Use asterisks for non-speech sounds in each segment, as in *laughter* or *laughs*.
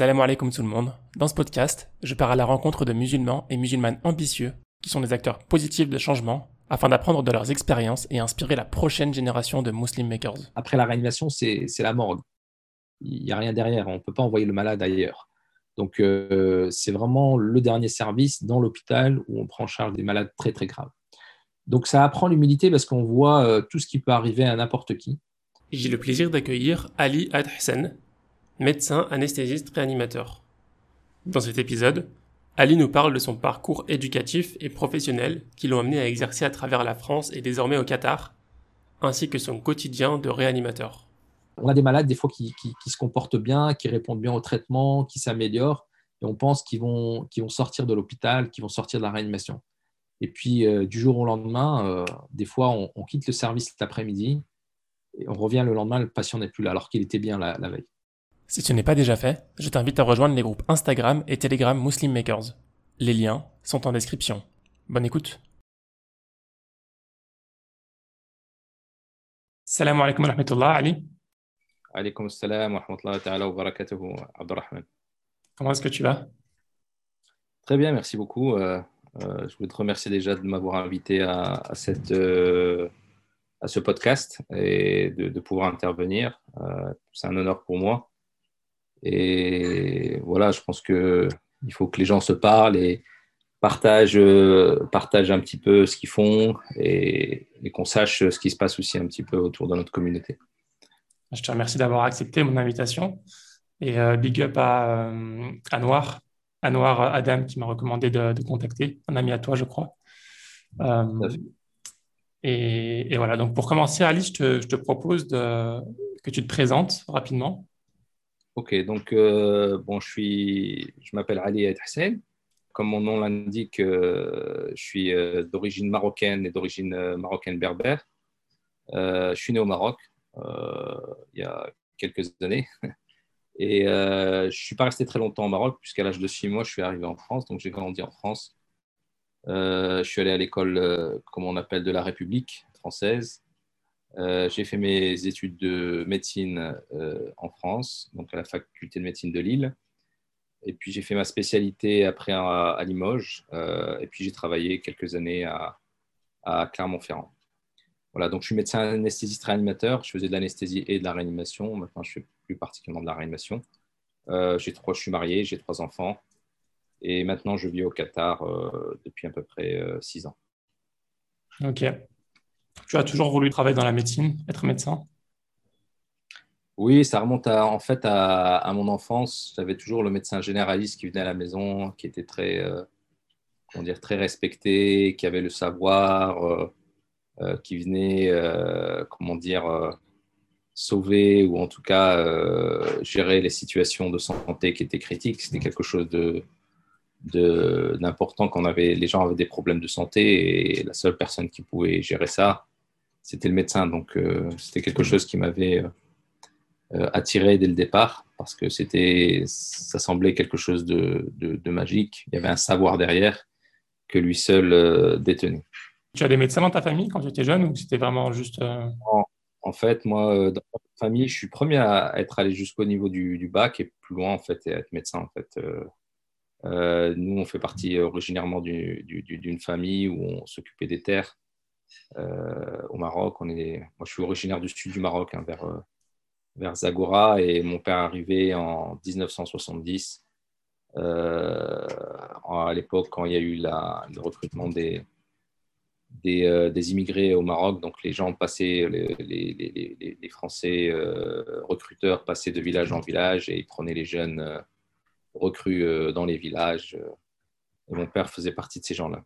Salam alaikum tout le monde. Dans ce podcast, je pars à la rencontre de musulmans et musulmanes ambitieux qui sont des acteurs positifs de changement afin d'apprendre de leurs expériences et inspirer la prochaine génération de Muslim Makers. Après la réanimation, c'est la morgue. Il n'y a rien derrière, on ne peut pas envoyer le malade ailleurs. Donc euh, c'est vraiment le dernier service dans l'hôpital où on prend en charge des malades très très graves. Donc ça apprend l'humilité parce qu'on voit euh, tout ce qui peut arriver à n'importe qui. J'ai le plaisir d'accueillir Ali Adhsen, médecin anesthésiste réanimateur. Dans cet épisode, Ali nous parle de son parcours éducatif et professionnel qui l'ont amené à exercer à travers la France et désormais au Qatar, ainsi que son quotidien de réanimateur. On a des malades des fois qui, se comportent bien, qui répondent bien au traitement, qui s'améliorent, et on pense qu'ils vont, sortir de l'hôpital, qu'ils vont sortir de la réanimation. Et puis, euh, du jour au lendemain, euh, des fois, on, quitte le service l'après-midi, et on revient le lendemain, le patient n'est plus là, alors qu'il était bien la veille. Si ce n'est pas déjà fait, je t'invite à rejoindre les groupes Instagram et Telegram Muslim Makers. Les liens sont en description. Bonne écoute. Salam alaikum wa rahmatullah, Ali. Alaikum salam wa rahmatullah ta'ala wa barakatuhu, Abdurrahman. Comment est-ce que tu vas? Très bien, merci beaucoup. Euh, euh, je voulais te remercier déjà de m'avoir invité à, cette, euh, à ce podcast et de, pouvoir intervenir. C'est un honneur pour moi. Et voilà, je pense qu'il faut que les gens se parlent et partagent, euh, partagent un petit peu ce qu'ils font et, qu'on sache ce qui se passe aussi un petit peu autour de notre communauté. Je te remercie d'avoir accepté mon invitation. Et euh, big up à euh, Anwar, Anwar Adam qui m'a recommandé de, contacter, un ami à toi, je crois. et, voilà, donc pour commencer, Ali, je te, je te propose de, que tu te présentes rapidement. Ok, donc euh, bon, je suis, je m'appelle Ali Aïd Hussein. Comme mon nom l'indique, euh, je suis euh, d'origine marocaine et d'origine marocaine berbère. je suis né au Maroc il y a quelques années. *laughs* Et je ne suis pas resté très longtemps au Maroc, puisqu'à l'âge de 6 mois, je suis arrivé en France. Donc, j'ai grandi en France. je suis allé à l'école, comme on appelle, de la République française. Euh, j'ai fait mes études de médecine euh, en France, donc à la faculté de médecine de Lille. Et puis j'ai fait ma spécialité après à, Limoges. Euh, et puis j'ai travaillé quelques années à, Clermont-Ferrand. Voilà, donc je suis médecin anesthésiste réanimateur. Je faisais de l'anesthésie et de la réanimation. Maintenant, je fais plus particulièrement de la réanimation. j'ai trois, je suis marié, j'ai trois enfants. Et maintenant, je vis au Qatar depuis à peu près six ans. Ok. Tu as toujours voulu travailler dans la médecine, être médecin? Oui, ça remonte en fait à, mon enfance. J'avais toujours le médecin généraliste qui venait à la maison, qui était très, euh, dire, très respecté, qui avait le savoir, euh, euh, qui venait, comment dire, sauver ou en tout cas gérer les situations de santé qui étaient critiques. C'était quelque chose de d'important quand avait, les gens avaient des problèmes de santé et la seule personne qui pouvait gérer ça, c'était le médecin. Donc, euh, c'était quelque chose qui m'avait euh, euh, attiré dès le départ parce que c'était, ça semblait quelque chose de, de, magique. Il y avait un savoir derrière que lui seul détenait. Tu as des médecins dans ta famille quand tu étais jeune ou c'était vraiment juste. En, fait, moi, dans ma famille, je suis premier à être allé jusqu'au niveau du, du, bac et plus loin, en fait, et être médecin. En fait. nous, on fait partie originairement d'une famille où on s'occupait des terres au Maroc. Moi, je suis originaire du sud du Maroc, hein, vers, euh, vers Zagora, et mon père est arrivé en 1970. Euh, à l'époque, quand il y a eu le recrutement des, des, immigrés au Maroc. Donc, les gens passaient, les, les, les Français recruteurs passaient de village en village et ils prenaient les jeunes recrues dans les villages. Et mon père faisait partie de ces gens-là.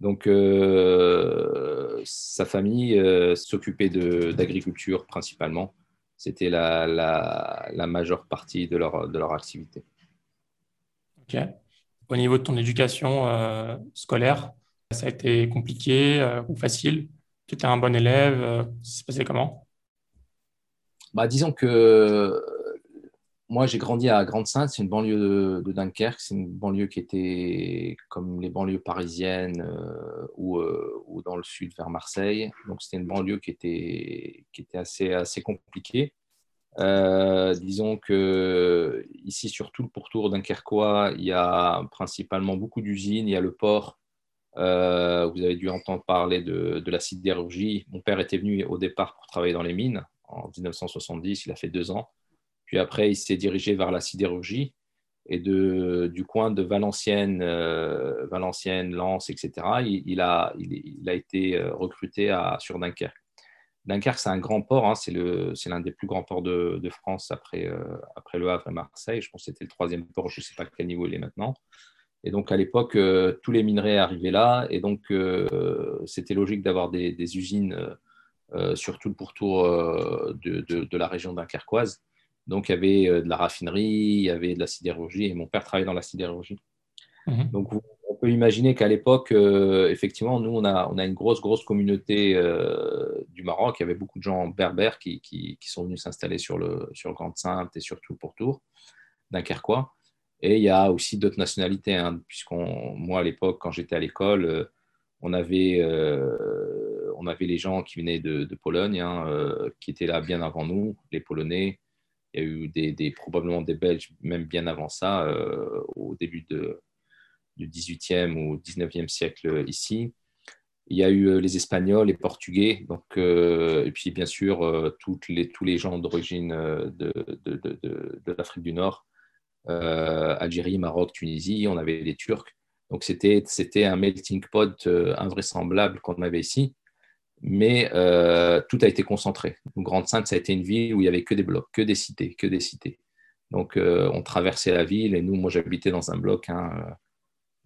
Donc, euh, sa famille euh, s'occupait d'agriculture principalement. C'était la, la, majeure partie de leur, de leur activité. Ok. Au niveau de ton éducation euh, scolaire, ça a été compliqué ou facile? Tu étais un bon élève Ça se passait comment? Bah, Disons que moi, j'ai grandi à Grande-Sainte, c'est une banlieue de, Dunkerque, c'est une banlieue qui était comme les banlieues parisiennes euh, euh, ou, dans le sud vers Marseille. Donc, c'était une banlieue qui était, qui était assez, assez compliquée. disons que ici, sur tout le pourtour Dunkerquois, il y a principalement beaucoup d'usines. Il y a le port. vous avez dû entendre parler de, de, la sidérurgie. Mon père était venu au départ pour travailler dans les mines en 1970. Il a fait deux ans. Puis après, il s'est dirigé vers la sidérurgie et du coin de Valenciennes, euh, Valenciennes, Lens, etc., il, a, été euh, recruté à, sur Dunkerque. Dunkerque, c'est un grand port, hein, c'est l'un des plus grands ports de, France après, euh, après Le Havre et Marseille. Je pense que c'était le troisième port, je ne sais pas quel niveau il est maintenant. Et donc à l'époque, tous les minerais arrivaient là, et donc c'était logique d'avoir des, usines sur tout le pourtour de, de, la région dunkerquoise. Donc, il y avait euh, de la raffinerie, il y avait de la sidérurgie, et mon père travaillait dans la sidérurgie. Mhm. Donc, on peut imaginer qu'à l'époque, euh, effectivement, nous, on a, on a une grosse, grosse communauté euh, du Maroc. Il y avait beaucoup de gens berbères qui, qui, sont venus s'installer sur le, sur Grande-Sainte et surtout pour Tours, Dunkerquois. Et il y a aussi d'autres nationalités, hein, puisqu'on, moi, à l'époque, quand j'étais à l'école, on avait, on avait les gens qui venaient de, Pologne, hein, qui étaient là bien avant nous, les Polonais, il y a eu des, probablement des Belges, même bien avant ça, euh, au début du 18e ou 19e siècle ici. Il y a eu euh, les Espagnols, les Portugais, donc, euh, et puis bien sûr tous les gens d'origine de, de l'Afrique du Nord, Algérie, Maroc, Tunisie, on avait les Turcs. Donc c'était un melting pot invraisemblable qu'on avait ici mais euh, tout a été concentré. Grande Sainte, ça a été une ville où il y avait que des blocs, que des cités, que des cités. Donc, euh, on traversait la ville et nous, moi, j'habitais dans un bloc hein, euh,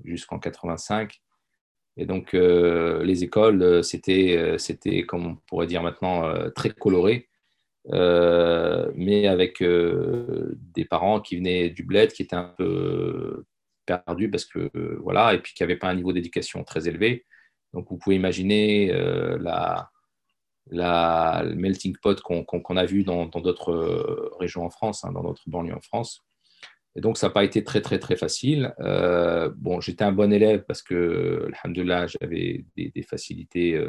jusqu'en 85. Et donc, les écoles, c'était, c'était, comme on pourrait dire maintenant, très coloré, mais avec des parents qui venaient du bled, qui étaient un peu perdus parce que, voilà, et puis qui n'avaient pas un niveau d'éducation très élevé. Donc, vous pouvez imaginer euh, la, le melting pot qu'on a vu dans d'autres euh, régions en France, hein, dans d'autres banlieues en France. Et donc, ça n'a pas été très, très, très facile. Euh, bon, j'étais un bon élève parce que, alhamdoulilah, j'avais des, des, facilités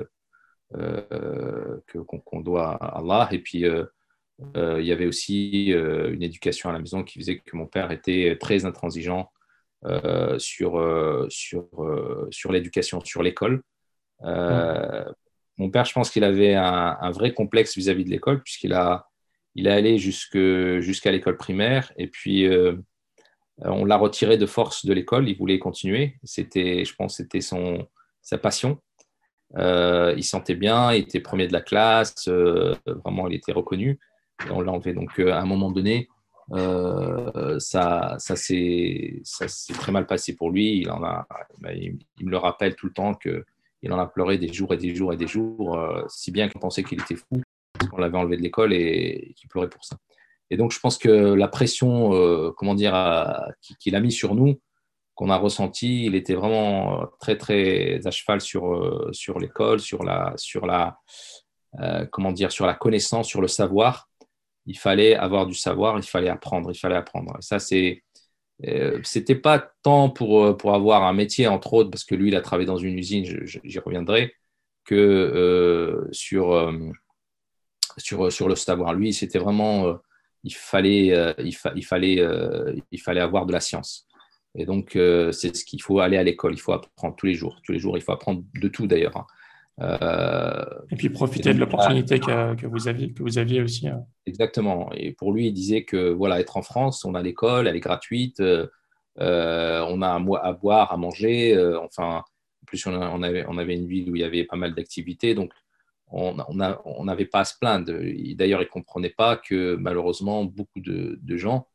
qu'on doit à Allah. Et puis, il y avait aussi une éducation à la maison qui faisait que mon père était très intransigeant sur, sur, sur l'éducation, sur l'école. Euh, mon père, je pense qu'il avait un, vrai complexe vis-à-vis de l'école, puisqu'il a, il est allé jusqu'à l'école primaire, et puis euh, on l'a retiré de force de l'école. Il voulait continuer. C'était, je pense, c'était sa passion. Euh, il sentait bien, il était premier de la classe, vraiment, il était reconnu. Et on l'a enlevé. Donc, à un moment donné, ça, ça s'est très mal passé pour lui. Il, en a, il, me le rappelle tout le temps que il en a pleuré des jours et des jours et des jours, euh, si bien qu'on pensait qu'il était fou, qu'on l'avait enlevé de l'école et, qu'il pleurait pour ça. Et donc, je pense que la pression, euh, qu'il a mis sur nous, qu'on a ressenti, il était vraiment euh, très, très à cheval sur, sur l'école, sur la, sur la, comment dire, sur la connaissance, sur le savoir. Il fallait avoir du savoir, il fallait apprendre, il fallait apprendre. Et ça, c'est, euh, c'était pas tant pour, euh, pour avoir un métier, entre autres, parce que lui, il a travaillé dans une usine, j'y reviendrai, que euh, sur, sur, sur le savoir. Lui, c'était vraiment, il, fallait, il, fallait, il fallait avoir de la science. Et donc, c'est ce qu'il faut aller à l'école, il faut apprendre tous les jours. Tous les jours, il faut apprendre de tout d'ailleurs. Hein. Euh, et puis profiter de l'opportunité que, vous aviez, que vous aviez aussi. Hein. Exactement. Et pour lui, il disait que voilà, être en France, on a l'école, elle est gratuite, euh, on a à, boire, à manger. Euh, enfin, en plus, on, avait, on, avait, une ville où il y avait pas mal d'activités, donc on n'avait on pas à se plaindre. D'ailleurs, il ne comprenait pas que malheureusement, beaucoup de, de gens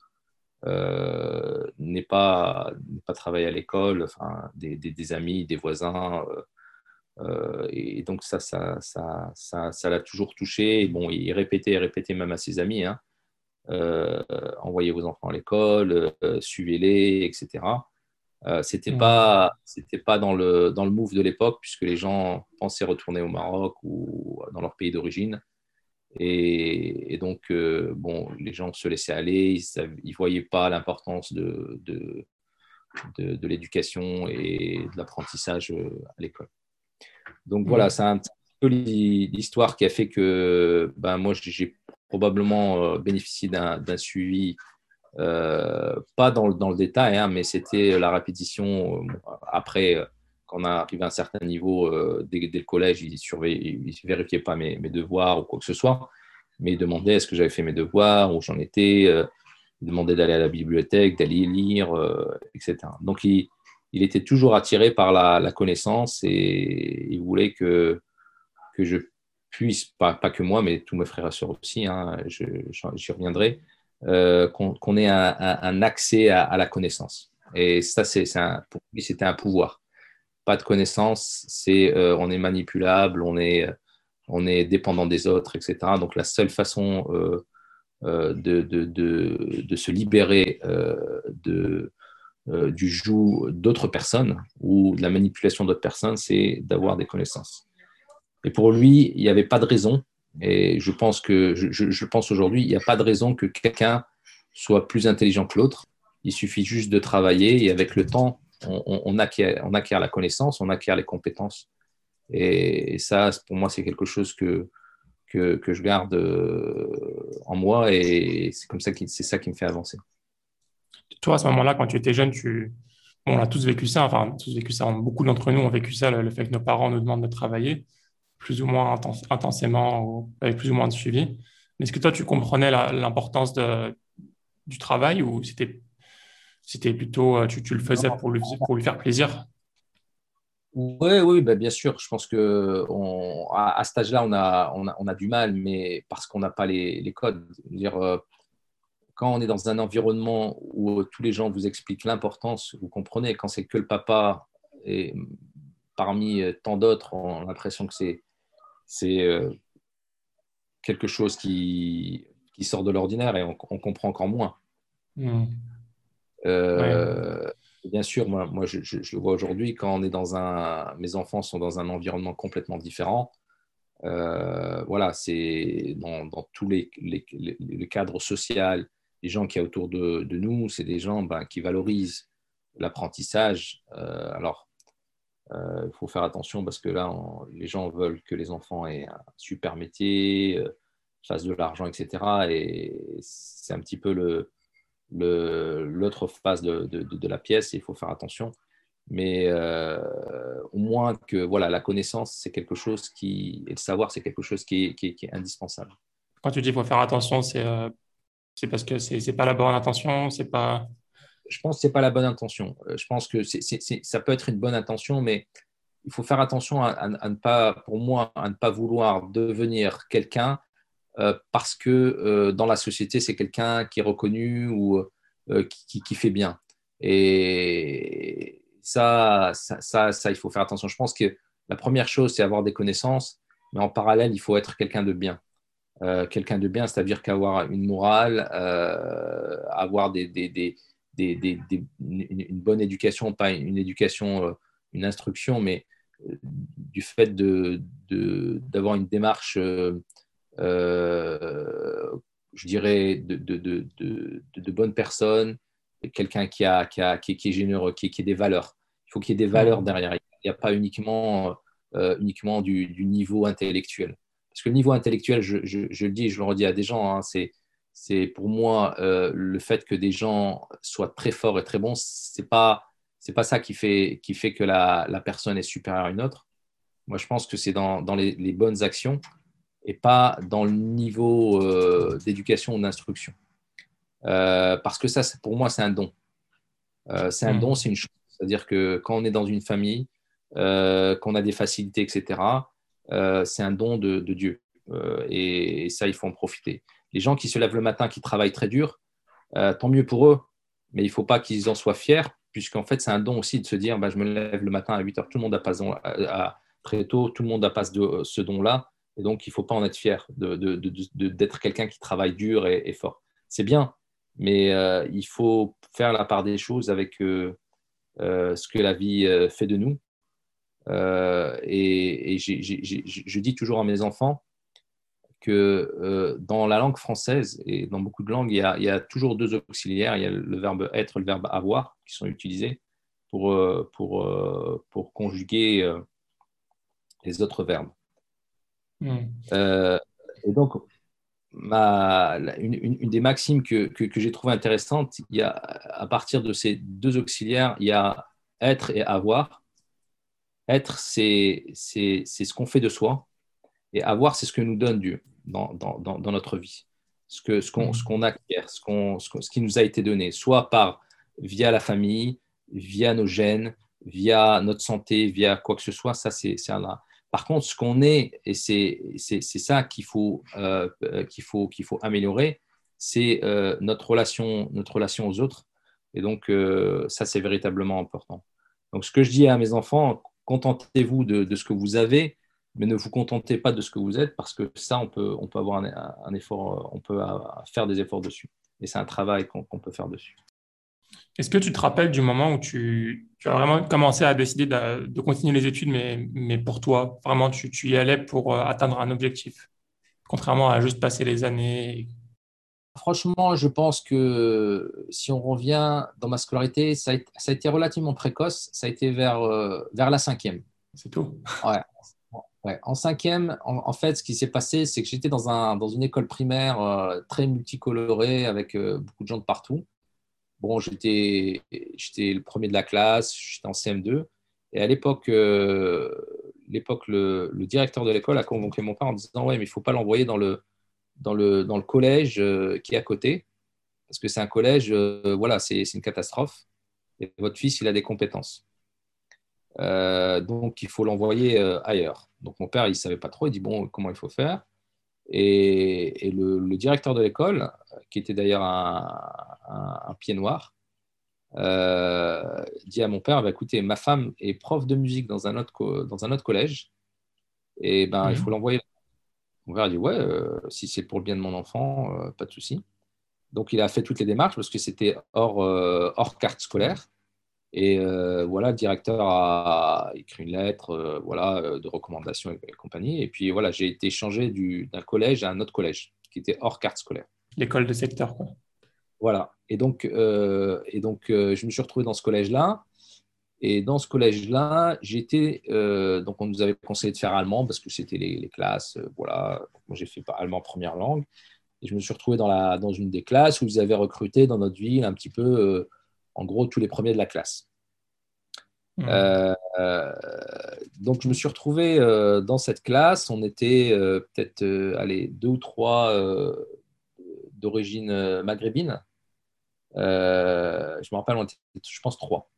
n'aient pas, pas travaillé à l'école, enfin, des, des, des, amis, des voisins. Euh, et donc ça, ça, ça, ça, ça l'a toujours touché. Et bon, il répétait et répétait même à ses amis. Hein. Euh, envoyez vos enfants à l'école, euh, suivez-les, etc. c'était pas, c'était pas dans le dans le move de l'époque puisque les gens pensaient retourner au Maroc ou dans leur pays d'origine. Et, donc, bon, les gens se laissaient aller, ils ne voyaient pas l'importance de, de, de, de l'éducation et de l'apprentissage à l'école. Donc voilà, mm. c'est un peu l'histoire qui a fait que ben, moi, j'ai probablement bénéficié d'un suivi, pas dans, dans, le détail, hein, mais c'était la répétition après quand on arrivé à un certain niveau, dès, le collège, il ne vérifiait pas mes, mes, devoirs ou quoi que ce soit, mais il demandait est-ce que j'avais fait mes devoirs, où j'en étais, il demandait d'aller à la bibliothèque, d'aller lire, etc. Donc, il, il était toujours attiré par la, connaissance et il voulait que, que je puisse, pas, pas que moi, mais tous mes frères et sœurs aussi, hein, j'y reviendrai, euh, qu'on ait un, accès à, la connaissance. Et ça, c'est pour lui, c'était un pouvoir. Pas de connaissance, c'est euh, on est manipulable, on est, on est dépendant des autres, etc. Donc la seule façon euh, de, de, de, se libérer de, euh, du joug d'autres personnes ou de la manipulation d'autres personnes, c'est d'avoir des connaissances. Et pour lui, il n'y avait pas de raison, et je pense que je, pense aujourd'hui, il n'y a pas de raison que quelqu'un soit plus intelligent que l'autre. Il suffit juste de travailler et avec le temps, on, acquiert, on acquiert la connaissance, on acquiert les compétences. Et, ça, pour moi, c'est quelque chose que, que, je garde euh, en moi et c'est comme ça, c'est ça qui me fait avancer toi, à ce moment-là, quand tu étais jeune, on a tous vécu ça, enfin, tous vécu ça, beaucoup d'entre nous ont vécu ça, le, fait que nos parents nous demandent de travailler plus ou moins intensément avec plus ou moins de suivi. Est-ce que toi, tu comprenais l'importance du travail ou c'était plutôt euh, tu, le faisais pour lui, faire plaisir? Oui, oui, bah, bien sûr. Je pense que on, à, cet âge-là, on a, du mal, mais parce qu'on n'a pas les, codes. Quand on est dans un environnement où tous les gens vous expliquent l'importance, vous comprenez, quand c'est que le papa et parmi euh, tant d'autres, on a l'impression que c'est, c'est euh, quelque chose qui, qui sort de l'ordinaire et on, comprend encore moins. Hmm. Euh, bien sûr, moi, moi je, le vois aujourd'hui, quand on est dans un, mes enfants sont dans un environnement complètement différent. voilà, c'est dans, dans tous les, les, les, cadres sociaux, les gens qui sont autour de, nous, c'est des gens ben, qui valorisent l'apprentissage. Euh, alors, euh, il faut faire attention parce que là, les gens veulent que les enfants aient un super métier, euh, fassent de l'argent, etc. Et c'est un petit peu le, l'autre face de, la pièce il faut faire attention. Mais au moins que voilà, la connaissance, c'est quelque chose qui, et le savoir, c'est quelque chose qui est, qui est, indispensable. Quand tu dis qu'il faut faire attention, c'est c'est parce que c'est n'est pas la bonne intention, c'est pas. Je pense que c'est pas la bonne intention. Euh, je pense que ça peut être une bonne intention, mais il faut faire attention à, ne pas, pour moi, à ne pas vouloir devenir quelqu'un euh, parce que euh, dans la société c'est quelqu'un qui est reconnu ou qui, qui, fait bien. Et ça, ça, ça, il faut faire attention. Je pense que la première chose, c'est avoir des connaissances, mais en parallèle, il faut être quelqu'un de bien. Euh, quelqu'un de bien, c'est-à-dire qu'avoir une morale, euh, avoir des, des, des, une bonne éducation, pas une éducation, euh, une instruction, mais du fait d'avoir de, d'avoir une démarche, je dirais, de, de, bonnes personnes, quelqu'un qui, a, qui, a, qui, est généreux, qui, qui a des valeurs. Il faut qu'il y ait des valeurs derrière. Il n'y a pas uniquement, uniquement du, du niveau intellectuel. Parce que le niveau intellectuel, je, le dis et je le redis à des gens, hein, c'est, pour moi euh, le fait que des gens soient très forts et très bons, c'est pas pas ça qui fait, qui fait que la, personne est supérieure à une autre. Moi, je pense que c'est dans, les, bonnes actions et pas dans le niveau euh, d'éducation ou d'instruction. Euh, parce que ça, pour moi, c'est un don. c'est un mmh. don, c'est une chose. C'est-à-dire que quand on est dans une famille, qu'on a des facilités, etc., c'est un don de, Dieu. Euh, et, ça, il faut en profiter. Les gens qui se lèvent le matin, qui travaillent très dur, euh, tant mieux pour eux, mais il ne faut pas qu'ils en soient fiers, puisqu'en fait, c'est un don aussi de se dire bah, je me lève le matin à 8 heures, tout le monde n'a pas à, très tôt, tout le monde n'a pas ce, ce don-là, et donc il ne faut pas en être fier d'être quelqu'un qui travaille dur et, fort. C'est bien, mais il faut faire la part des choses avec ce que la vie fait de nous euh, et, je dis toujours à mes enfants que euh, dans la langue française et dans beaucoup de langues, il y, a, toujours deux auxiliaires. Il y a le verbe être et le verbe avoir qui sont utilisés pour, euh, pour, pour conjuguer les autres verbes. Hmm. et donc, ma, une, une, des maximes que, que, que j'ai trouvé intéressante, il y a, à partir de ces deux auxiliaires, il y a être et avoir. Être, c'est ce qu'on fait de soi, et avoir, c'est ce que nous donne Dieu dans, dans, dans notre vie, ce qu'on ce qu'on ce acquiert, ce, qu'on ce, ce qui nous a été donné, soit par via la famille, via nos gènes, via notre santé, via quoi que ce soit, ça c'est là. Par contre, ce qu'on est, et c'est ça qu'il faut, euh, qu'il faut, qu'il faut améliorer, c'est euh, notre, relation, notre relation aux autres. Et donc, euh, ça, c'est véritablement important. Donc, ce que je dis à mes enfants, contentez-vous de, ce que vous avez, mais ne vous contentez pas de ce que vous êtes, parce que ça, on peut, avoir un, effort, on peut faire des efforts dessus. Et c'est un travail qu'on peut faire dessus. Est-ce que tu te rappelles du moment où tu, as vraiment commencé à décider de, continuer les études, mais, mais pour toi, vraiment, tu, y allais pour euh, atteindre un objectif, contrairement à juste passer les années Franchement, je pense que si on revient dans ma scolarité, ça a, été relativement précoce. Ça a été vers, euh, vers la cinquième. C'est tout. Ouais. En cinquième, en, fait, ce qui s'est passé, c'est que j'étais dans, un, dans une école primaire euh, très multicolorée avec beaucoup de gens de partout. Bon, j'étais le premier de la classe, j'étais en CM2. Et à l'époque, euh, l'époque le, directeur de l'école a convoqué mon père en disant Ouais, mais il ne faut pas l'envoyer dans le, dans, le, dans le collège euh, qui est à côté, parce que c'est un collège, euh, voilà, c'est une catastrophe. Et votre fils, il a des compétences. donc, il faut l'envoyer ailleurs. Donc, mon père, il ne savait pas trop. Il dit Bon, comment il faut faire? Et, le, directeur de l'école, qui était d'ailleurs un, pied noir, euh, dit à mon père bah, écoutez, ma femme est prof de musique dans un autre, dans un autre collège, et ben, il faut l'envoyer. Mon père a dit ouais, euh, si c'est pour le bien de mon enfant, euh, pas de souci. Donc il a fait toutes les démarches parce que c'était hors, hors carte scolaire. Et euh, voilà, le directeur a écrit une lettre euh, voilà, euh, de recommandation et, compagnie. Et puis voilà, j'ai été changé d'un collège à un autre collège qui était hors carte scolaire. L'école de secteur, quoi. Voilà. Et donc, et donc je me suis retrouvé dans ce collège-là. Et dans ce collège-là, j'étais. donc, on nous avait conseillé de faire allemand parce que c'était les, classes. voilà. Moi, j'ai fait allemand première langue. Et je me suis retrouvé dans, la, dans une des classes où ils avaient recruté dans notre ville un petit peu en gros tous les premiers de la classe. Mmh. Euh, donc je me suis retrouvé euh, dans cette classe. On était euh, peut-être allez, deux ou trois d'origine maghrébine. je me rappelle, on était, je pense, trois.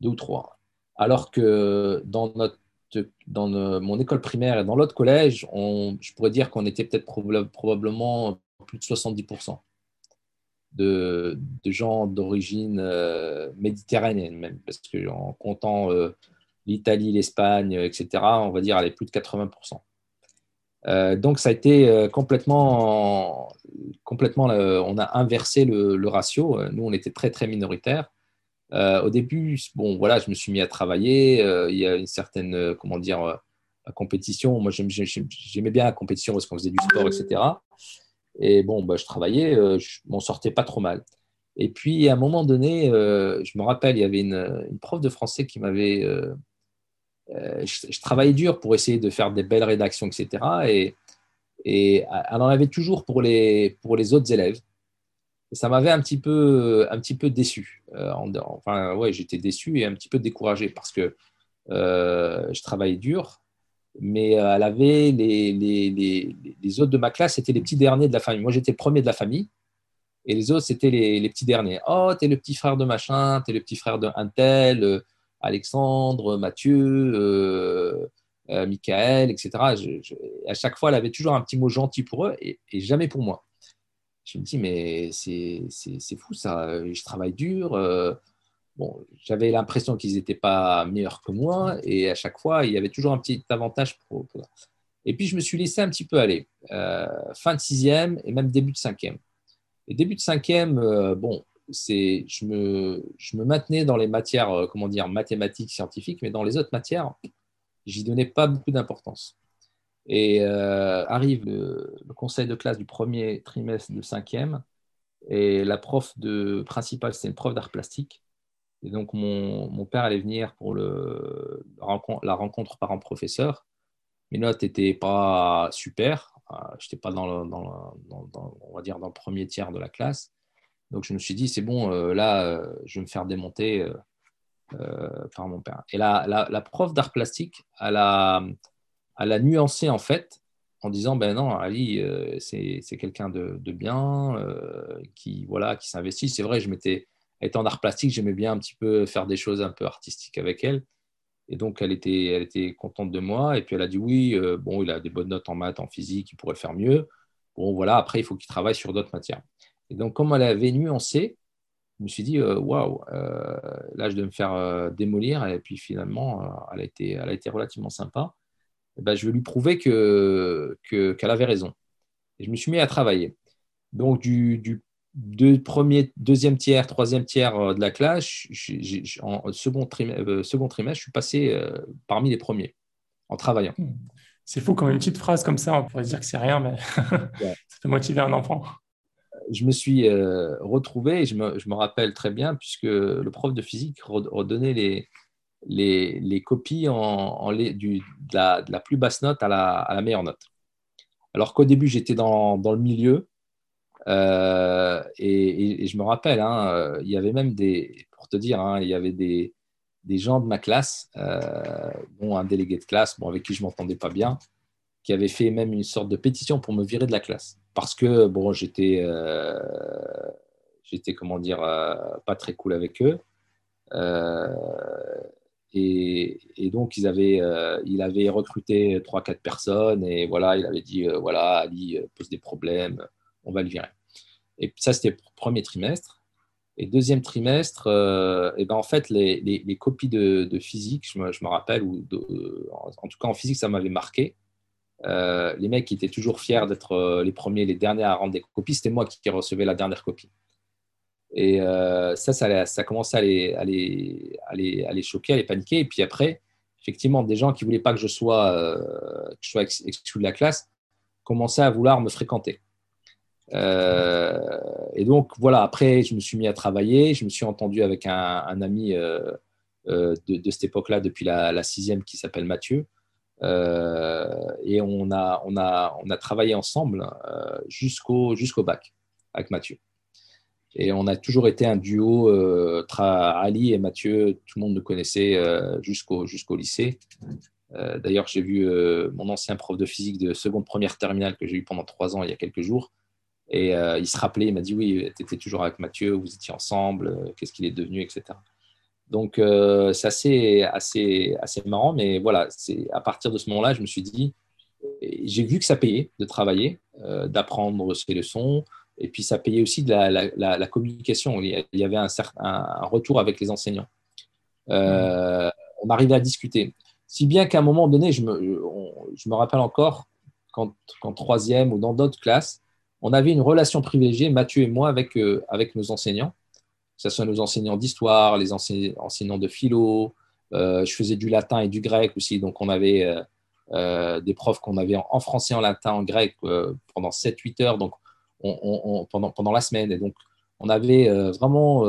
Deux ou trois. Alors que dans, notre, dans mon école primaire et dans l'autre collège, on, je pourrais dire qu'on était peut-être probablement plus de 70% de, gens d'origine euh, méditerranéenne même, parce que en comptant euh, l'Italie, l'Espagne, etc., on va dire aller plus de 80%. Euh, donc ça a été complètement, complètement on a inversé le, ratio. Nous, on était très très minoritaire. Au début, bon voilà, je me suis mis à travailler. il y a une certaine, comment dire, compétition. Moi, j'aimais bien la compétition parce qu'on faisait du sport, etc. Et bon, bah, je travaillais, euh, je m'en sortais pas trop mal. Et puis, à un moment donné, euh, je me rappelle, il y avait une, prof de français qui m'avait. Euh, je, travaillais dur pour essayer de faire des belles rédactions, etc. Et, elle en avait toujours pour les autres élèves. Ça m'avait un petit peu, un petit peu déçu. enfin, ouais, j'étais déçu et un petit peu découragé parce que je travaillais dur mais euh, elle avait les, les, les, autres de ma classe, c'était les petits derniers de la famille. Moi, j'étais le premier de la famille, et les autres, c'était les, petits derniers. Oh, t'es le petit frère de machin, t'es le petit frère de un tel, euh, Alexandre, Mathieu, euh, euh Michael, etc. à chaque fois, elle avait toujours un petit mot gentil pour eux et jamais pour moi. Je me dis, mais c'est fou ça, je travaille dur bon, j'avais l'impression qu'ils n'étaient pas meilleurs que moi et à chaque fois, il y avait toujours un petit avantage pour. Et puis, je me suis laissé un petit peu aller. Euh, fin de sixième et même début de cinquième. Et début de cinquième, euh, bon, je me, maintenais dans les matières, euh, comment dire, mathématiques, scientifiques, mais dans les autres matières, j'y donnais pas beaucoup d'importance. Et arrive le, conseil de classe du premier trimestre de cinquième, et la prof de principale, c'est une prof d'art plastique. Et donc, mon, père allait venir pour le, la rencontre parent-professeur. Mes notes n'étaient pas super. je n'étais pas dans, le, on va dire dans premier tiers de la classe. Donc je me suis dit, c'est bon, là, je vais me faire démonter par mon père. Et la, la, prof d'art plastique, elle a, elle a nuancé en fait en disant ben non Ali c'est quelqu'un de, de, bien qui voilà qui s'investit c'est vrai je m'étais étant en art plastique j'aimais bien un petit peu faire des choses un peu artistiques avec elle et donc, elle était, elle était contente de moi. Et puis, elle a dit oui, euh, bon, il a des bonnes notes en maths, en physique, il pourrait faire mieux. Bon, voilà, après, il faut qu'il travaille sur d'autres matières. Et donc, comme elle avait nuancé, je me suis dit, euh, waouh, euh, là, je dois me faire démolir. Et puis, finalement, elle, a elle a été relativement sympa. Ben, je vais lui prouver qu'elle que, qu'elle avait raison. Et je me suis mis à travailler. Donc, du, du deux, premier, deuxième tiers, troisième tiers euh, de la classe, en second trimestre, euh, second trimestre, je suis passé euh, parmi les premiers en travaillant. Hmm. C'est fou comme une petite phrase comme ça, on pourrait dire que c'est rien, mais *laughs* ça peut motiver un enfant. Je me suis retrouvé, et je me, je me, rappelle très bien, puisque le prof de physique redonnait les, les, les copies en, les, du, de, la, plus basse note à la, à la meilleure note. Alors qu'au début, j'étais dans, dans, le milieu, euh, et, je me rappelle, hein, euh, il y avait même des, pour te dire, hein, il y avait des, des, gens de ma classe, euh, un délégué de classe, bon, avec qui je m'entendais pas bien, qui avait fait même une sorte de pétition pour me virer de la classe, parce que bon, j'étais, j'étais comment dire, pas très cool avec eux. Et, et, donc, ils avaient, il avait recruté 3-4 personnes et voilà, il avait dit voilà, Ali pose des problèmes, on va le virer. Et ça, c'était le premier trimestre. Et deuxième trimestre, euh, et ben en fait, les, les, copies de, physique, je me, je me rappelle, ou en, tout cas en physique, ça m'avait marqué. Euh, les mecs étaient toujours fiers d'être euh, les premiers, les derniers à rendre des copies, c'était moi qui, recevais la dernière copie. Et ça, ça, ça commençait à les, choquer, à les paniquer. Et puis après, effectivement, des gens qui ne voulaient pas que je sois, sois exclu de la classe commençaient à vouloir me fréquenter. Euh, et donc, voilà, après, je me suis mis à travailler. Je me suis entendu avec un, ami euh, euh, de, cette époque-là, depuis la, sixième, qui s'appelle Mathieu. et on a, travaillé ensemble jusqu'au bac avec Mathieu. Et on a toujours été un duo, Ali et Mathieu, tout le monde nous connaissait jusqu'au jusqu'au lycée. D'ailleurs, j'ai vu mon ancien prof de physique de seconde première terminale que j'ai eu pendant trois ans il y a quelques jours. Et euh, il se rappelait, il m'a dit oui, tu étais toujours avec Mathieu, vous étiez ensemble, euh, qu'est-ce qu'il est devenu, etc. Donc euh, c'est assez, assez, assez marrant, mais voilà, à partir de ce moment-là, je me suis dit, j'ai vu que ça payait de travailler, d'apprendre ses leçons, et puis ça payait aussi de la, la, communication. Il y avait un, certain, un retour avec les enseignants. On arrivait à discuter. Si bien qu'à un moment donné, je me, je me rappelle encore, quand troisième ou dans d'autres classes, on avait une relation privilégiée, Mathieu et moi, avec, euh, avec nos enseignants, que ce soit nos enseignants d'histoire, les enseignants de philo. Euh, je faisais du latin et du grec aussi, donc on avait euh, des profs qu'on avait en, français, en latin, en grec pendant 7-8 heures donc on, pendant, pendant la semaine. Et donc, on avait vraiment,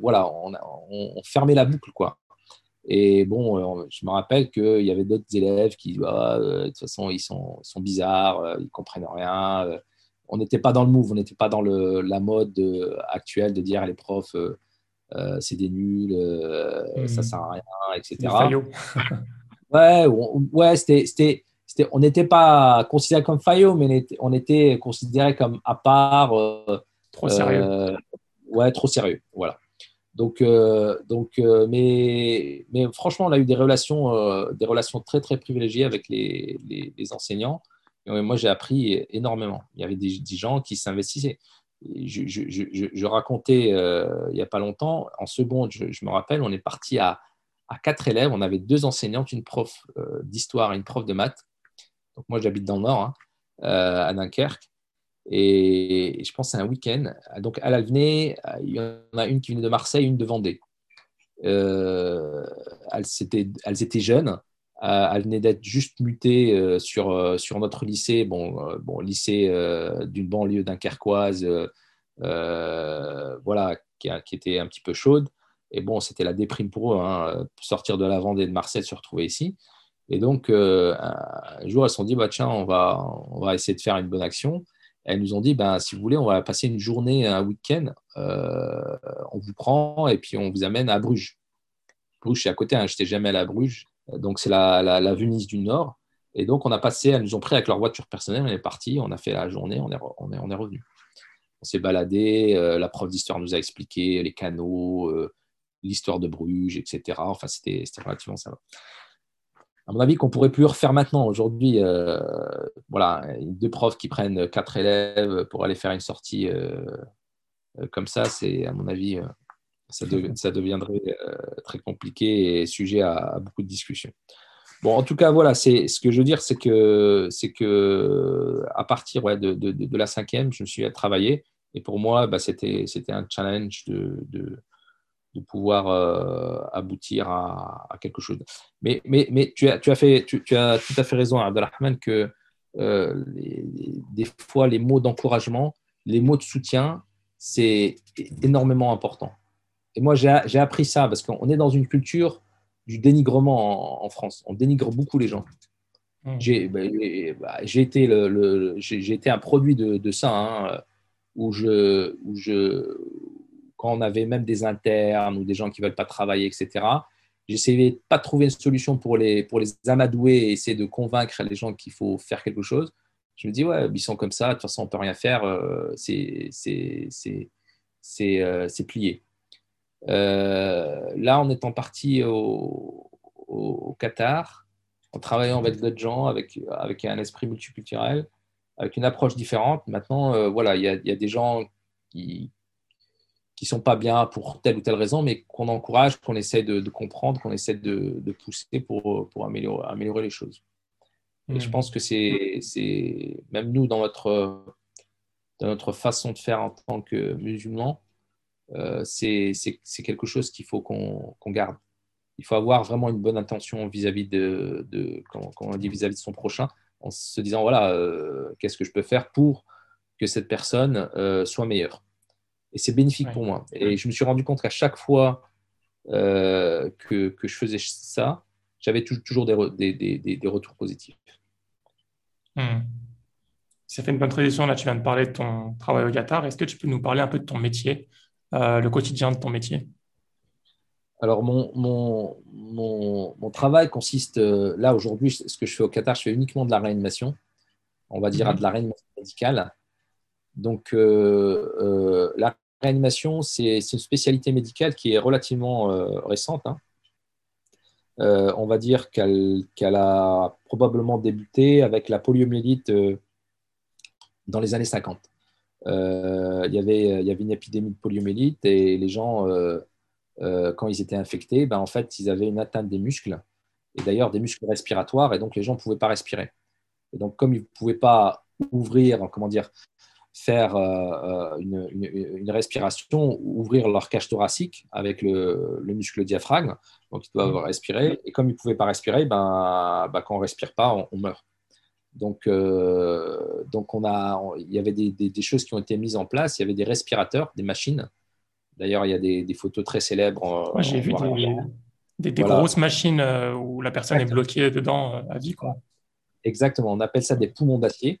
voilà, on, fermait la boucle, quoi. Et bon, je me rappelle qu'il y avait d'autres élèves qui, ah, de toute façon, ils sont, sont bizarres, ils comprennent rien on n'était pas dans le move, on n'était pas dans le, la mode euh, actuelle de dire les profs, euh, euh, c'est des nuls, ça ne ça sert à rien, etc. ouais, ouais c'était, on n'était pas considéré comme faillot, mais on était, considéré comme à part. trop sérieux. ouais, trop sérieux, voilà. Donc, donc mais, mais franchement, on a eu des relations, des relations très, très privilégiées avec les, les enseignants moi, j'ai appris énormément. Il y avait des, gens qui s'investissaient. Je, racontais euh, il n'y a pas longtemps, en seconde, je, me rappelle, on est parti à, quatre élèves. On avait deux enseignantes, une prof euh, d'histoire et une prof de maths. Donc, moi, j'habite dans le Nord, hein, euh, à Dunkerque. Et, je pense à un week-end. Donc, elle venait, il y en a une qui venait de Marseille, une de Vendée. elles, elles étaient jeunes elle venait d'être juste mutée euh, sur, euh, notre lycée, bon, euh, lycée d'une banlieue dunkerquoise, voilà, qui, qui, était un petit peu chaude. Et bon, c'était la déprime pour eux, hein, sortir de la Vendée de Marseille, se retrouver ici. Et donc, un jour, elles se sont dit, bah, tiens, on va, on va essayer de faire une bonne action. elles nous ont dit, ben, si vous voulez, on va passer une journée, un week-end, on vous prend et puis on vous amène à Bruges. Bruges, c'est à côté, hein, je n'étais jamais allé à Bruges. Donc, c'est la, la, Venise du Nord. Et donc, on a passé, elles nous ont pris avec leur voiture personnelle, on est parti, on a fait la journée, on est, on est, on est revenu. On s'est baladé, euh, la prof d'histoire nous a expliqué les canaux, euh, l'histoire de Bruges, etc. Enfin, c'était relativement sympa. À mon avis, qu'on pourrait plus refaire maintenant. Aujourd'hui, euh, voilà, deux profs qui prennent quatre élèves pour aller faire une sortie comme ça, c'est à mon avis ça, deviendrait euh, très compliqué et sujet à, beaucoup de discussions. Bon, en tout cas, voilà, c'est ce que je veux dire, c'est que c'est que à partir de, de, la cinquième, je me suis à travailler et pour moi, bah, c'était c'était un challenge de, de, pouvoir euh, aboutir à, quelque chose. Mais, mais, mais tu, as, tu, as fait, tu, as tout à fait raison, Abdelrahman, que euh, des fois, les mots d'encouragement, les mots de soutien, c'est énormément important. Et moi, j'ai appris ça parce qu'on est dans une culture du dénigrement en, France. On dénigre beaucoup les gens. Mmh. J'ai bah, bah, été, le, été, un produit de, ça, hein, où, je, où je, quand on avait même des internes ou des gens qui ne veulent pas travailler, etc., j'essayais de pas trouver une solution pour les, pour les amadouer et essayer de convaincre les gens qu'il faut faire quelque chose. Je me dis, ouais, ils sont comme ça, de toute façon, on ne peut rien faire, euh, c'est euh, plié. Euh, là, en étant parti au, au, Qatar, en travaillant avec d'autres gens, avec, avec un esprit multiculturel, avec une approche différente. Maintenant, voilà, il y, y, a des gens qui qui sont pas bien pour telle ou telle raison, mais qu'on encourage, qu'on essaie de, comprendre, qu'on essaie de, de, pousser pour, pour améliorer, améliorer les choses. Et je hmm. pense que c'est même nous dans notre dans notre façon de faire en tant que musulmans, euh, c'est quelque chose qu'il faut qu'on garde. Il faut avoir vraiment une bonne intention vis-à-vis de, de on dit, vis-à-vis de son prochain, en se disant voilà, euh, qu'est-ce que je peux faire pour que cette personne euh, soit meilleure. Et c'est bénéfique pour moi. Et je me suis rendu compte qu'à chaque fois que, que, je faisais ça, j'avais toujours des, des, des, retours positifs. Hmm. Ça fait une bonne tradition. Là, tu viens de parler de ton travail au Qatar. Est-ce que tu peux nous parler un peu de ton métier euh, le quotidien de ton métier? Alors, mon, mon, mon, travail consiste, euh, là aujourd'hui, ce que je fais au Qatar, je fais uniquement de la réanimation, on va dire mhm. de la réanimation médicale. Donc, euh, la réanimation, c'est une spécialité médicale qui est relativement récente. Hein. on va dire qu'elle a probablement débuté avec la poliomyélite dans les années 50. Euh, il, y avait, une épidémie de poliomyélite et les gens, euh, euh, quand ils étaient infectés, ben, en fait, ils avaient une atteinte des muscles, et d'ailleurs des muscles respiratoires, et donc les gens ne pouvaient pas respirer. Et donc, comme ils ne pouvaient pas ouvrir, comment dire, faire une, une, respiration, ouvrir leur cage thoracique avec le, le, muscle diaphragme, donc ils doivent mmh. respirer, et comme ils ne pouvaient pas respirer, ben, ben quand on ne respire pas, on meurt. Donc, euh, donc on a, il y avait des, des, choses qui ont été mises en place. Il y avait des respirateurs, des machines. D'ailleurs, il y a des, des, photos très célèbres. Moi, j'ai vu des, des, grosses machines euh, où la personne est bloquée dedans euh, à vie. Quoi. Exactement. On appelle ça des poumons d'acier.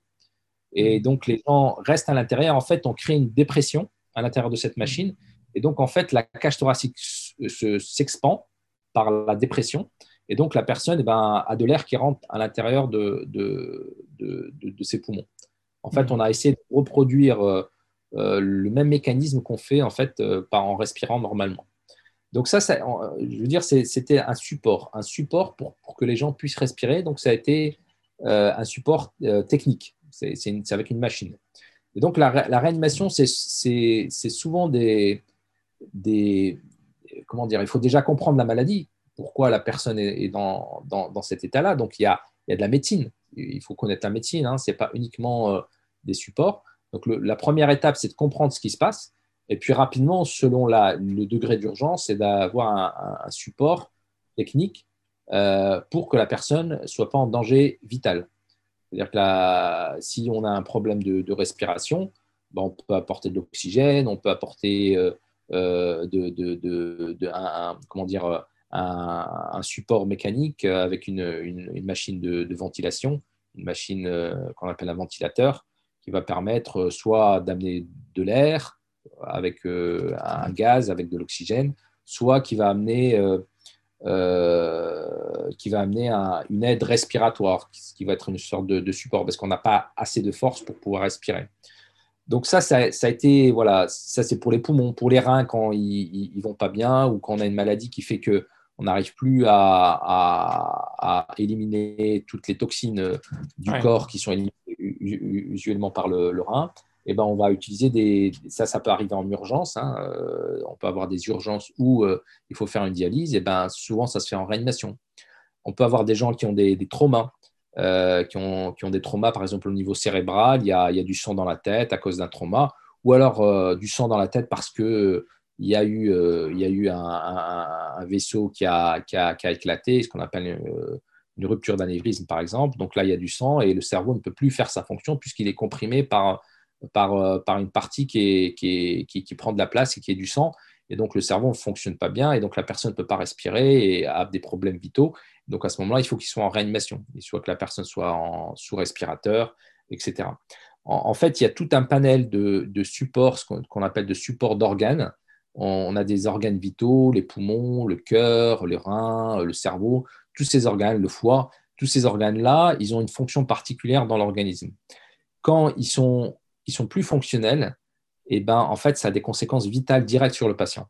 Et mm. donc, les gens restent à l'intérieur. En fait, on crée une dépression à l'intérieur de cette mm. machine. Et donc, en fait, la cage thoracique s'expand par la dépression. Et donc, la personne eh ben, a de l'air qui rentre à l'intérieur de, de, de, ses poumons. En fait, mmh. on a essayé de reproduire euh, euh, le même mécanisme qu'on fait en, fait, euh, par, en respirant normalement. Donc ça, ça je veux dire, c'était un support, un support pour, pour, que les gens puissent respirer. Donc ça a été un support technique. C'est avec une machine. Donc la, réanimation, c'est souvent des, comment dire, il faut déjà comprendre la maladie pourquoi la personne est dans, cet état-là. Donc, il y, a, de la médecine. Il faut connaître la médecine, hein. ce n'est pas uniquement euh, des supports. Donc, la première étape, c'est de comprendre ce qui se passe. Et puis, rapidement, selon le degré d'urgence, c'est d'avoir un, support technique euh, pour que la personne ne soit pas en danger vital. C'est-à-dire que si on a un problème de, respiration, ben, on peut apporter de l'oxygène, on peut apporter euh, un, support mécanique avec une, machine de, ventilation, une machine qu'on appelle un ventilateur, qui va permettre soit d'amener de l'air avec un gaz, avec de l'oxygène, soit qui va amener euh, qui va amener une aide respiratoire, qui, va être une sorte de, support, parce qu'on n'a pas assez de force pour pouvoir respirer. Donc ça, ça, a été, voilà, ça c'est pour les poumons, pour les reins quand ils, ne vont pas bien ou quand on a une maladie qui fait que on n'arrive plus à, éliminer toutes les toxines du corps qui sont éliminées usuellement par le rein. Eh ben, on va utiliser des. Ça, ça peut arriver en urgence. Hein, euh, on peut avoir des urgences où euh, il faut faire une dialyse. Et eh ben, souvent, ça se fait en réanimation. On peut avoir des gens qui ont des, traumas, euh, qui, ont, des traumas, par exemple, au niveau cérébral. Il y a, du sang dans la tête à cause d'un trauma, ou alors du sang dans la tête parce que il y a eu, un, vaisseau qui a, éclaté, ce qu'on appelle une rupture d'anévrisme, par exemple. Donc là, il y a du sang et le cerveau ne peut plus faire sa fonction puisqu'il est comprimé par par, euh, par une partie qui, qui, qui, prend de la place et qui est du sang. Et donc, le cerveau ne fonctionne pas bien et donc la personne ne peut pas respirer et a des problèmes vitaux. Donc, à ce moment-là, il faut qu'il soit en réanimation. Il faut que la personne soit en sous-respirateur, etc. En, fait, il y a tout un panel de, de supports, ce qu'on appelle de supports d'organes. On, a des organes vitaux, les poumons, le cœur, les reins, le cerveau, tous ces organes, le foie, tous ces organes-là, ils ont une fonction particulière dans l'organisme. Quand ils sont qui sont plus fonctionnels, et eh ben, en fait, ça a des conséquences vitales directes sur le patient.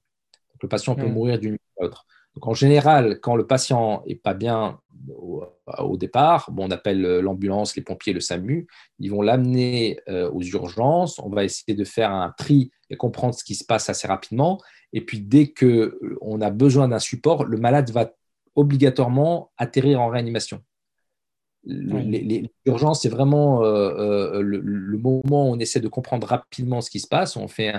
le patient peut hmm. mourir d'une à l'autre. Donc, en général, quand le patient est pas bien au, départ, bon, on appelle l'ambulance, les pompiers, le SAMU, ils vont l'amener euh, aux urgences. On va essayer de faire un tri et comprendre ce qui se passe assez rapidement. Et puis, dès qu'on a besoin d'un support, le malade va obligatoirement atterrir en réanimation. L'urgence, c'est vraiment euh, euh, le, moment où on essaie de comprendre rapidement ce qui se passe. On fait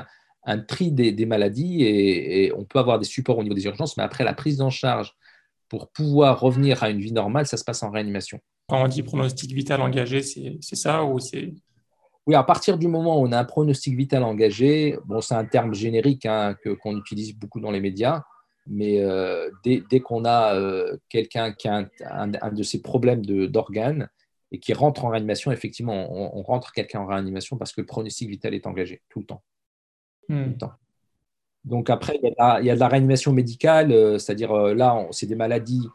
un, tri des, maladies et, on peut avoir des supports au niveau des urgences, mais après la prise en charge pour pouvoir revenir à une vie normale, ça se passe en réanimation. Quand on dit pronostic vital engagé, c'est ça ou c'est oui, à partir du moment où on a un pronostic vital engagé, bon, c'est un terme générique hein, qu'on utilise beaucoup dans les médias. Mais euh, dès, qu'on a euh, quelqu'un qui a un, de ces problèmes d'organes et qui rentre en réanimation, effectivement, on, rentre quelqu'un en réanimation parce que le pronostic vital est engagé tout le temps. Hmm. Donc après, il y, a de la réanimation médicale, euh, c'est-à-dire là, c'est des maladies,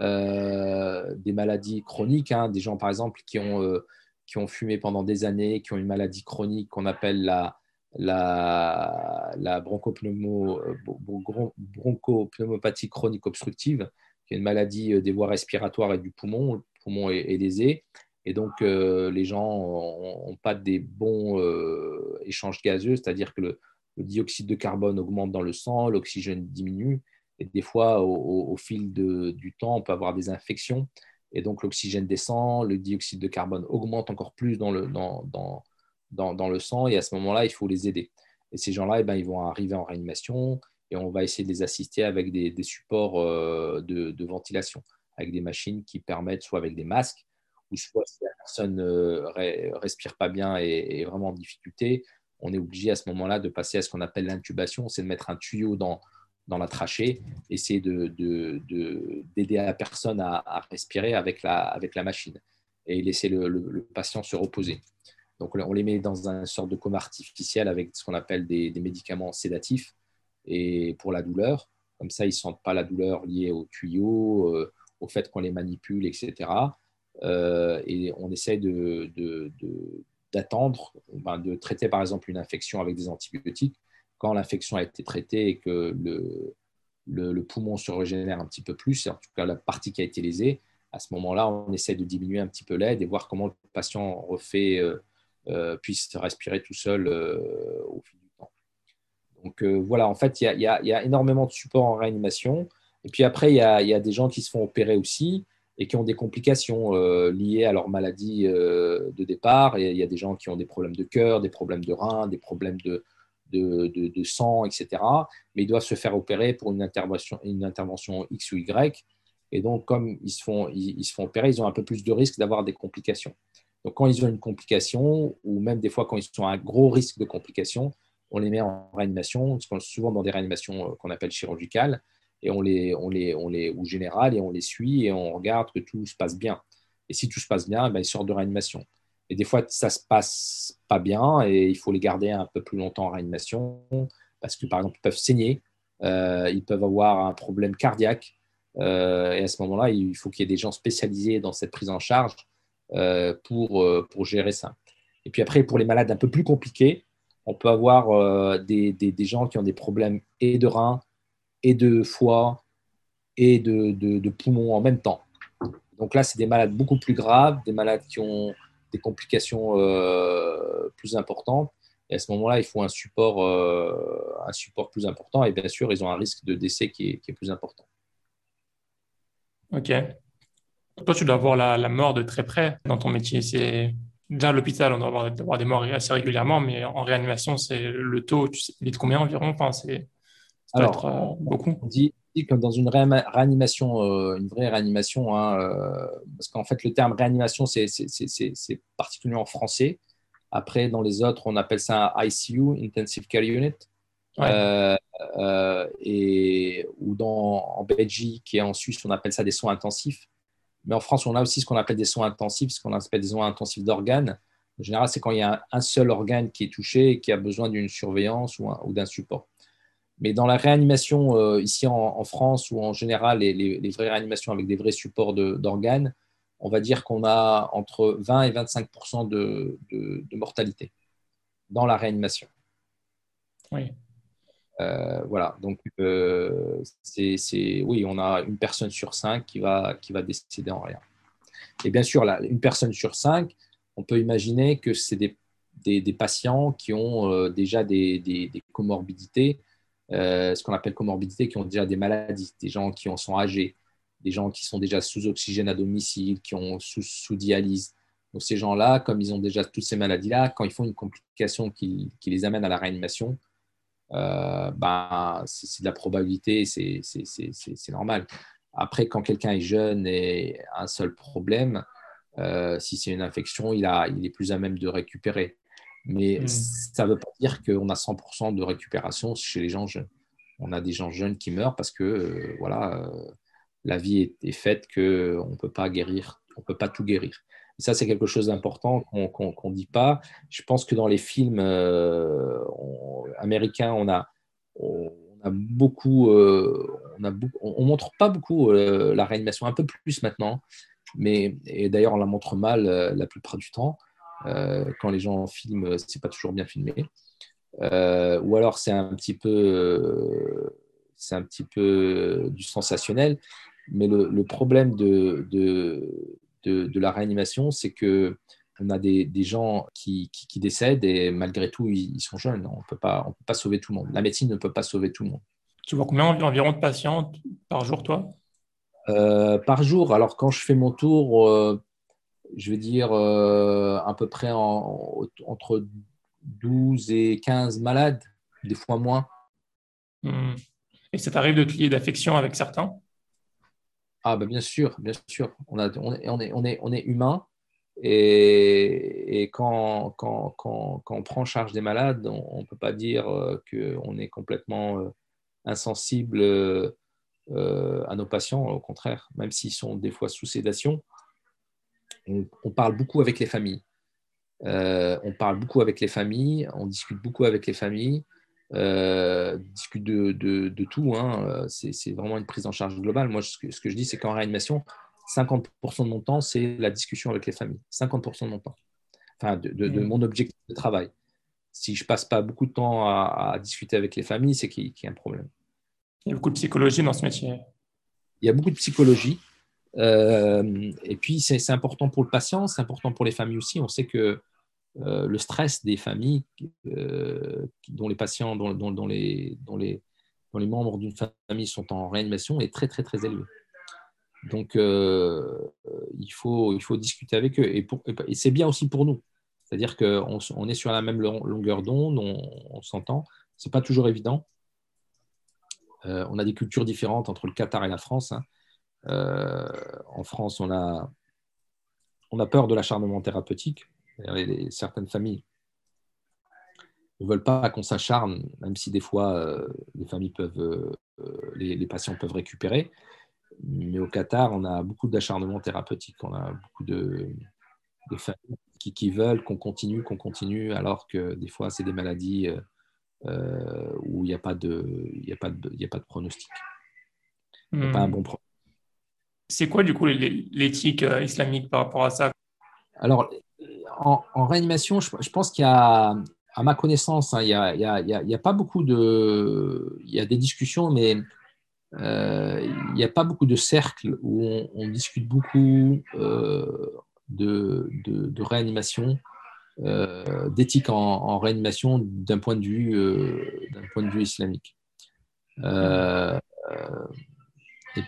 des maladies chroniques, hein, des gens par exemple qui ont, qui ont fumé pendant des années, qui ont une maladie chronique qu'on appelle la, la, la euh, bronchopneumopathie chronique obstructive, qui est une maladie euh, des voies respiratoires et du poumon. Le poumon est, lésé. Et donc, euh, les gens n'ont pas des bons échanges gazeux, c'est-à-dire que le, dioxyde de carbone augmente dans le sang, l'oxygène diminue. Et des fois, au, fil de, du temps, on peut avoir des infections. Et donc, l'oxygène descend, le dioxyde de carbone augmente encore plus dans le, dans, dans, dans, le sang et à ce moment-là, il faut les aider. Et ces gens-là, eh ben, ils vont arriver en réanimation et on va essayer de les assister avec des, supports euh, de, ventilation, avec des machines qui permettent, soit avec des masques, ou soit si la personne ne euh, respire pas bien et est vraiment en difficulté, on est obligé à ce moment-là de passer à ce qu'on appelle l'intubation, c'est de mettre un tuyau dans, dans la trachée, essayer d'aider de, la personne à, respirer avec la, avec la machine et laisser le patient se reposer. Donc, on les met dans une sorte de coma artificiel avec ce qu'on appelle des, médicaments sédatifs et pour la douleur. Comme ça, ils ne sentent pas la douleur liée au tuyau, euh, au fait qu'on les manipule, etc. Euh, et on essaie d'attendre, de, ben, de, traiter par exemple une infection avec des antibiotiques. Quand l'infection a été traitée et que le, le, poumon se régénère un petit peu plus, en tout cas la partie qui a été lésée, à ce moment-là, on essaie de diminuer un petit peu l'aide et voir comment le patient refait euh, puisse respirer tout seul euh, au fil du temps. Donc euh, voilà, en fait, il y, a, énormément de support en réanimation. Et puis après, il y, a, des gens qui se font opérer aussi et qui ont des complications liées à leur maladie de départ. il y a des gens qui ont des problèmes de cœur, des problèmes de reins, des problèmes de, sang, etc. Mais ils doivent se faire opérer pour une intervention, une intervention X ou Y. Et donc, comme ils se, font, ils se font opérer, ils ont un peu plus de risque d'avoir des complications. Donc, quand ils ont une complication, ou même des fois quand ils sont à gros risque de complication, on les met en réanimation, souvent dans des réanimations euh, qu'on appelle chirurgicales. et on les, on les, on les, ou général, et on les suit et on regarde que tout se passe bien. Et si tout se passe bien, ben, ils sortent de réanimation. Et des fois, ça se passe pas bien et il faut les garder un peu plus longtemps en réanimation parce que, par exemple, ils peuvent saigner, euh, ils peuvent avoir un problème cardiaque. Euh, et à ce moment-là, il faut qu'il y ait des gens spécialisés dans cette prise en charge pour, pour gérer ça. Et puis après, pour les malades un peu plus compliqués, on peut avoir des, des, des, gens qui ont des problèmes et de reins, et de foie, et de, de, poumons en même temps. Donc là, c'est des malades beaucoup plus graves, des malades qui ont des complications plus importantes. Et à ce moment-là, il faut un support, euh, un support plus important. Et bien sûr, ils ont un risque de décès qui est, plus important. Ok. Toi, tu dois voir la, mort de très près dans ton métier. C'est déjà à l'hôpital, on doit avoir, des morts assez régulièrement, mais en réanimation, c'est le taux. Tu sais, il est de combien environ? Enfin, c'est ça être euh, beaucoup. On dit, que dans une réanimation, euh, une vraie réanimation, hein, parce qu'en fait, le terme réanimation, c'est particulièrement français. Après, dans les autres, on appelle ça un ICU, Intensive Care Unit. Euh, euh, et, ou dans, en Belgique et en Suisse, on appelle ça des soins intensifs. Mais en France, on a aussi ce qu'on appelle des soins intensifs, ce qu'on appelle des soins intensifs d'organes. En général, c'est quand il y a un, seul organe qui est touché et qui a besoin d'une surveillance ou, d'un support. Mais dans la réanimation euh, ici en, France ou en général, les, vraies réanimations avec des vrais supports d'organes, on va dire qu'on a entre 20 et 25 de, de, mortalité dans la réanimation. Oui. Euh, voilà, donc euh, c'est, oui, on a une personne sur cinq qui va, qui va décéder en rien. Et bien sûr, là, une personne sur cinq, on peut imaginer que c'est des, des, patients qui ont euh, déjà des, des comorbidités, ce qu'on appelle comorbidités, qui ont déjà des maladies, des gens qui en sont âgés, des gens qui sont déjà sous oxygène à domicile, qui ont sous, sous dialyse. Donc ces gens-là, comme ils ont déjà toutes ces maladies-là, quand ils font une complication qui, les amène à la réanimation, ben, c'est de la probabilité, c'est normal. Après, quand quelqu'un est jeune et a un seul problème, euh, si c'est une infection, il, a, il est plus à même de récupérer. Mais hmm. ça ne veut pas dire qu'on a 100% de récupération chez les gens jeunes. On a des gens jeunes qui meurent parce que euh, voilà, la vie est, faite qu'on ne peut pas guérir, on peut pas tout guérir. Et ça, c'est quelque chose d'important qu'on ne dit pas. Je pense que dans les films euh, américains, on a, on a beaucoup, euh, on, montre pas beaucoup euh, la réanimation, un peu plus maintenant, mais et d'ailleurs on la montre mal la plupart du temps. quand les gens filment, c'est pas toujours bien filmé. ou alors c'est un petit peu, c'est un petit peu du sensationnel. Mais le, problème de, de, la réanimation, c'est que on a des, des gens qui, qui, décèdent et malgré tout, ils, sont jeunes. On ne peut pas sauver tout le monde. La médecine ne peut pas sauver tout le monde. Tu vois combien environ de patients par jour, toi? Euh, Par jour, alors quand je fais mon tour, euh, je vais dire euh, à peu près entre 12 et 15 malades, des fois moins. Hmm. Et ça t'arrive de te lier d'affection avec certains? Ah, bah bien sûr, bien sûr. On, est, on, est, on, est, on est humain. Et, et quand, quand, quand, quand, on prend en charge des malades, on ne peut pas dire euh, qu'on est complètement euh, insensible euh, à nos patients. Au contraire, même s'ils sont des fois sous sédation, on, on parle beaucoup avec les familles. on parle beaucoup avec les familles, on discute beaucoup avec les familles euh, discute de, de, tout. Hein. C'est vraiment une prise en charge globale. Moi, ce que, ce que je dis, c'est qu'en réanimation, 50% de mon temps, c'est la discussion avec les familles. 50% de mon temps. Enfin, de, de, mmh. mon objectif de travail. Si je passe pas beaucoup de temps à, discuter avec les familles, c'est qu'il y a un problème. Il y a beaucoup de psychologie dans ce métier. Il y a beaucoup de psychologie. Euh, et puis, c'est important pour le patient, c'est important pour les familles aussi. On sait que euh, le stress des familles euh, dont les patients, dont, les, membres d'une famille sont en réanimation est très très très élevé. Donc euh, il, faut, discuter avec eux et, c'est bien aussi pour nous. C'est-à-dire qu'on on est sur la même longueur d'onde, on, s'entend. Ce n'est pas toujours évident. on a des cultures différentes entre le Qatar et la France. Hein. en France, on on a peur de l'acharnement thérapeutique certaines familles ne veulent pas qu'on s'acharne, même si des fois euh, les familles peuvent, euh, les, patients peuvent récupérer. Mais au Qatar, on a beaucoup d'acharnement thérapeutique. On a beaucoup de, familles qui, veulent qu'on continue, qu'on continue, alors que des fois, c'est des maladies où il n'y a, pas de, a, pas de, a pas de pronostic. Il n'y a pas un hmm. bon pronostic. C'est quoi du coup l'éthique islamique par rapport à ça? Alors, en, réanimation, je, pense qu'il y a, à ma connaissance, hein, il n'y a, pas beaucoup de. Il y a des discussions, mais euh, il n'y a pas beaucoup de cercles où on, discute beaucoup euh, de, réanimation, euh, d'éthique en, réanimation d'un point, de vue, point de vue islamique. et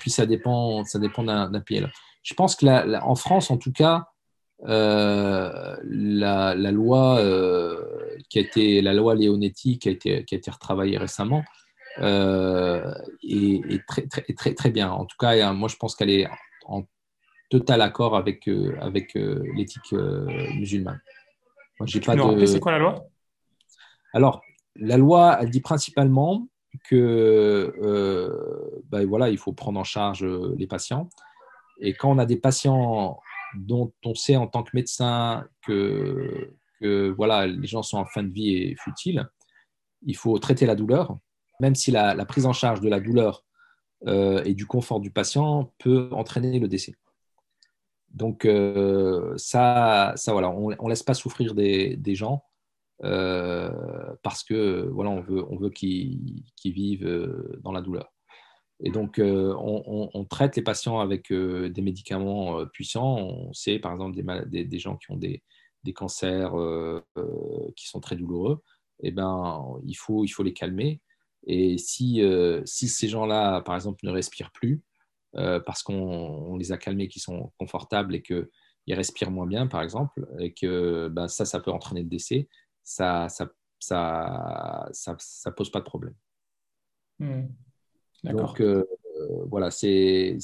puis ça dépend, ça dépend d'un pays. Je pense que en France, en tout cas, euh, la, loi euh, qui a été la loi Leonetti qui a été qui a été retravaillée récemment euh, est, très, très, très très bien. En tout cas, moi je pense qu'elle est en total accord avec avec l'éthique musulmane. j'ai pas de... C'est quoi la loi? Alors la loi, elle dit principalement que ben voilà, il faut prendre en charge les patients. Et quand on a des patients dont on sait en tant que médecin que, voilà, les gens sont en fin de vie et futiles, il faut traiter la douleur, même si la, prise en charge de la douleur euh, et du confort du patient peut entraîner le décès. Donc euh, ça, ça voilà, on ne laisse pas souffrir des, gens euh, parce que voilà, on veut, on veut qu'ils vivent dans la douleur. Et donc, euh, on, traite les patients avec euh, des médicaments euh, puissants. On sait, par exemple, des, gens qui ont des, cancers qui sont très douloureux. Eh ben, il, faut, il faut les calmer. Et si, si ces gens-là, par exemple, ne respirent plus, parce qu'on les a calmés, qui sont confortables et qu'ils respirent moins bien, par exemple, et que ben, ça, ça peut entraîner le décès, ça ça, ça, ça, pose pas de problème. Mmh. Donc, euh, voilà, c'est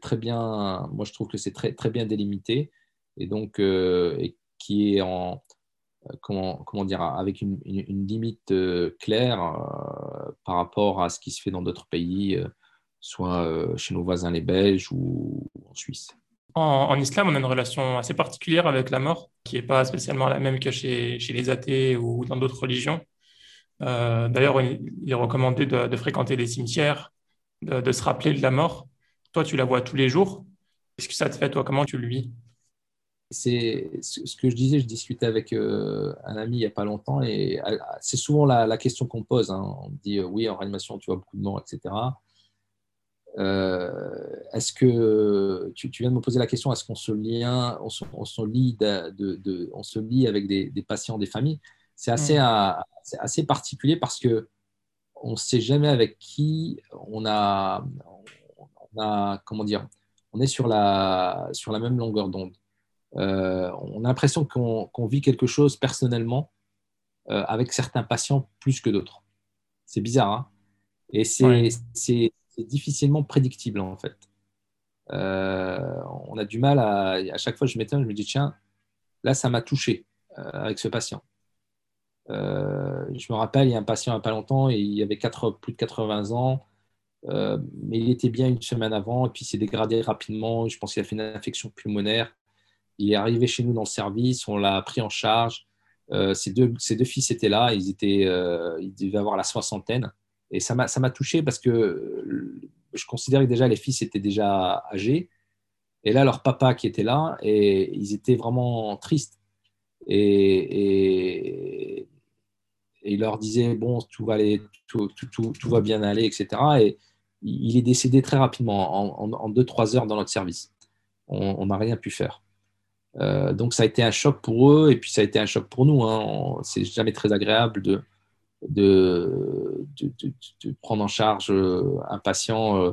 très bien. Moi, je trouve que c'est très, très bien délimité et donc euh, et qui est en comment, comment dire avec une, une, limite euh, claire par rapport à ce qui se fait dans d'autres pays, soit chez nos voisins les Belges ou en Suisse. En, islam, on a une relation assez particulière avec la mort, qui n'est pas spécialement la même que chez, chez les athées ou dans d'autres religions. Euh, d'ailleurs, il est recommandé de, fréquenter les cimetières, de, se rappeler de la mort. Toi, tu la vois tous les jours. Qu'est-ce que ça te fait, toi Comment tu le vis? C'est ce que je disais, je discutais avec euh, un ami il n'y a pas longtemps et euh, c'est souvent la, question qu'on pose. Hein. On dit oui, en réanimation, tu vois beaucoup de morts, etc. est-ce que tu, viens de me poser la question est-ce qu'on se lie, se lie avec des patients, des familles? C'est assez, mm c'est assez particulier parce que on ne sait jamais avec qui on a, on a comment dire, on est sur la, sur la même longueur d'onde. Euh, on a l'impression qu'on vit quelque chose personnellement euh, avec certains patients plus que d'autres. C'est bizarre, hein Et c'est difficilement prédictible en fait. Euh, on a du mal à, à chaque fois je m'étonne, je me dis tiens, là ça m'a touché avec ce patient. Euh, je me rappelle, il y a un patient il n'y a pas longtemps, et il avait plus de 80 ans, euh, mais il était bien une semaine avant, et puis il s'est dégradé rapidement. Je pense qu'il a fait une infection pulmonaire. Il est arrivé chez nous dans le service, on l'a pris en charge. Euh, ses, deux, ses, deux, fils étaient là, ils, étaient, ils devaient avoir la soixantaine. Et ça m'a touché parce que je considérais que déjà les fils étaient déjà âgés. Et là, leur papa qui était là, et ils étaient vraiment tristes. Et, il leur disait bon tout va aller tout, tout, tout, va bien aller etc et il est décédé très rapidement en 2-3 heures dans notre service. On n'a rien pu faire. Euh, donc ça a été un choc pour eux et puis ça a été un choc pour nous hein. c'est jamais très agréable de de, prendre en charge euh, un patient euh,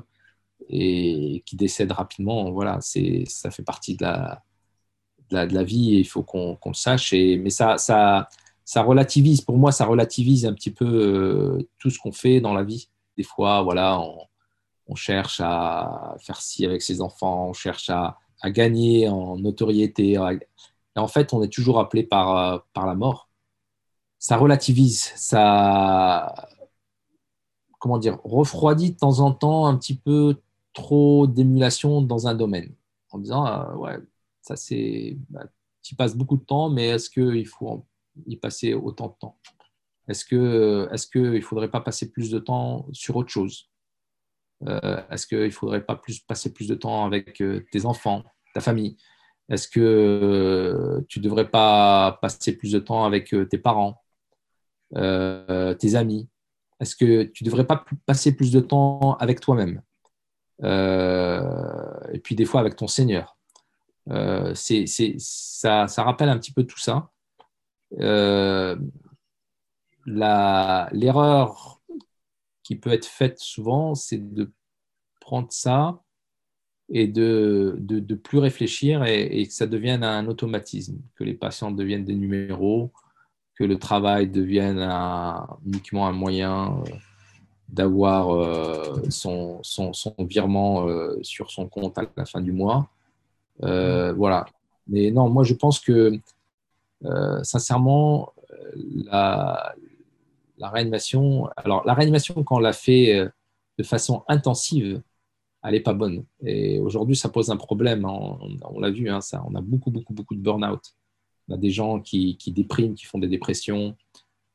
et qui décède rapidement. Voilà ça fait partie de la, de la, vie et il faut qu'on le sache. Mais ça ça relativise, pour moi, ça relativise un petit peu euh, tout ce qu'on fait dans la vie. Des fois, voilà, on, cherche à faire ci avec ses enfants, on cherche à, gagner en notoriété. Et en fait, on est toujours appelé par, euh, par la mort. Ça relativise, ça, comment dire, refroidit de temps en temps un petit peu trop d'émulation dans un domaine, en disant, euh, ouais, ça c'est, bah, tu passes beaucoup de temps, mais est-ce qu'il faut y passer autant de temps. Est-ce que, est-ce faudrait pas passer plus de temps sur autre chose? Euh, Est-ce qu'il ne faudrait pas passer plus de temps avec euh, tes enfants, ta famille? Est-ce que tu ne devrais pas passer plus de temps avec tes parents, tes amis? Est-ce que tu ne devrais pas passer plus de temps avec toi-même? Euh, Et puis des fois avec ton Seigneur. Euh, ça, rappelle un petit peu tout ça. Euh, l'erreur qui peut être faite souvent, c'est de prendre ça et de, de, plus réfléchir et, que ça devienne un automatisme, que les patients deviennent des numéros, que le travail devienne uniquement un moyen euh, d'avoir euh, son, son, virement euh, sur son compte à la fin du mois. voilà. Mais non, moi je pense que sincèrement, la, la, réanimation, alors la réanimation quand on l'a fait de façon intensive, elle n'est pas bonne. Et aujourd'hui, ça pose un problème. On, on l'a vu, hein, ça, on a beaucoup, beaucoup, beaucoup de burn-out. On a des gens qui, dépriment, qui font des dépressions,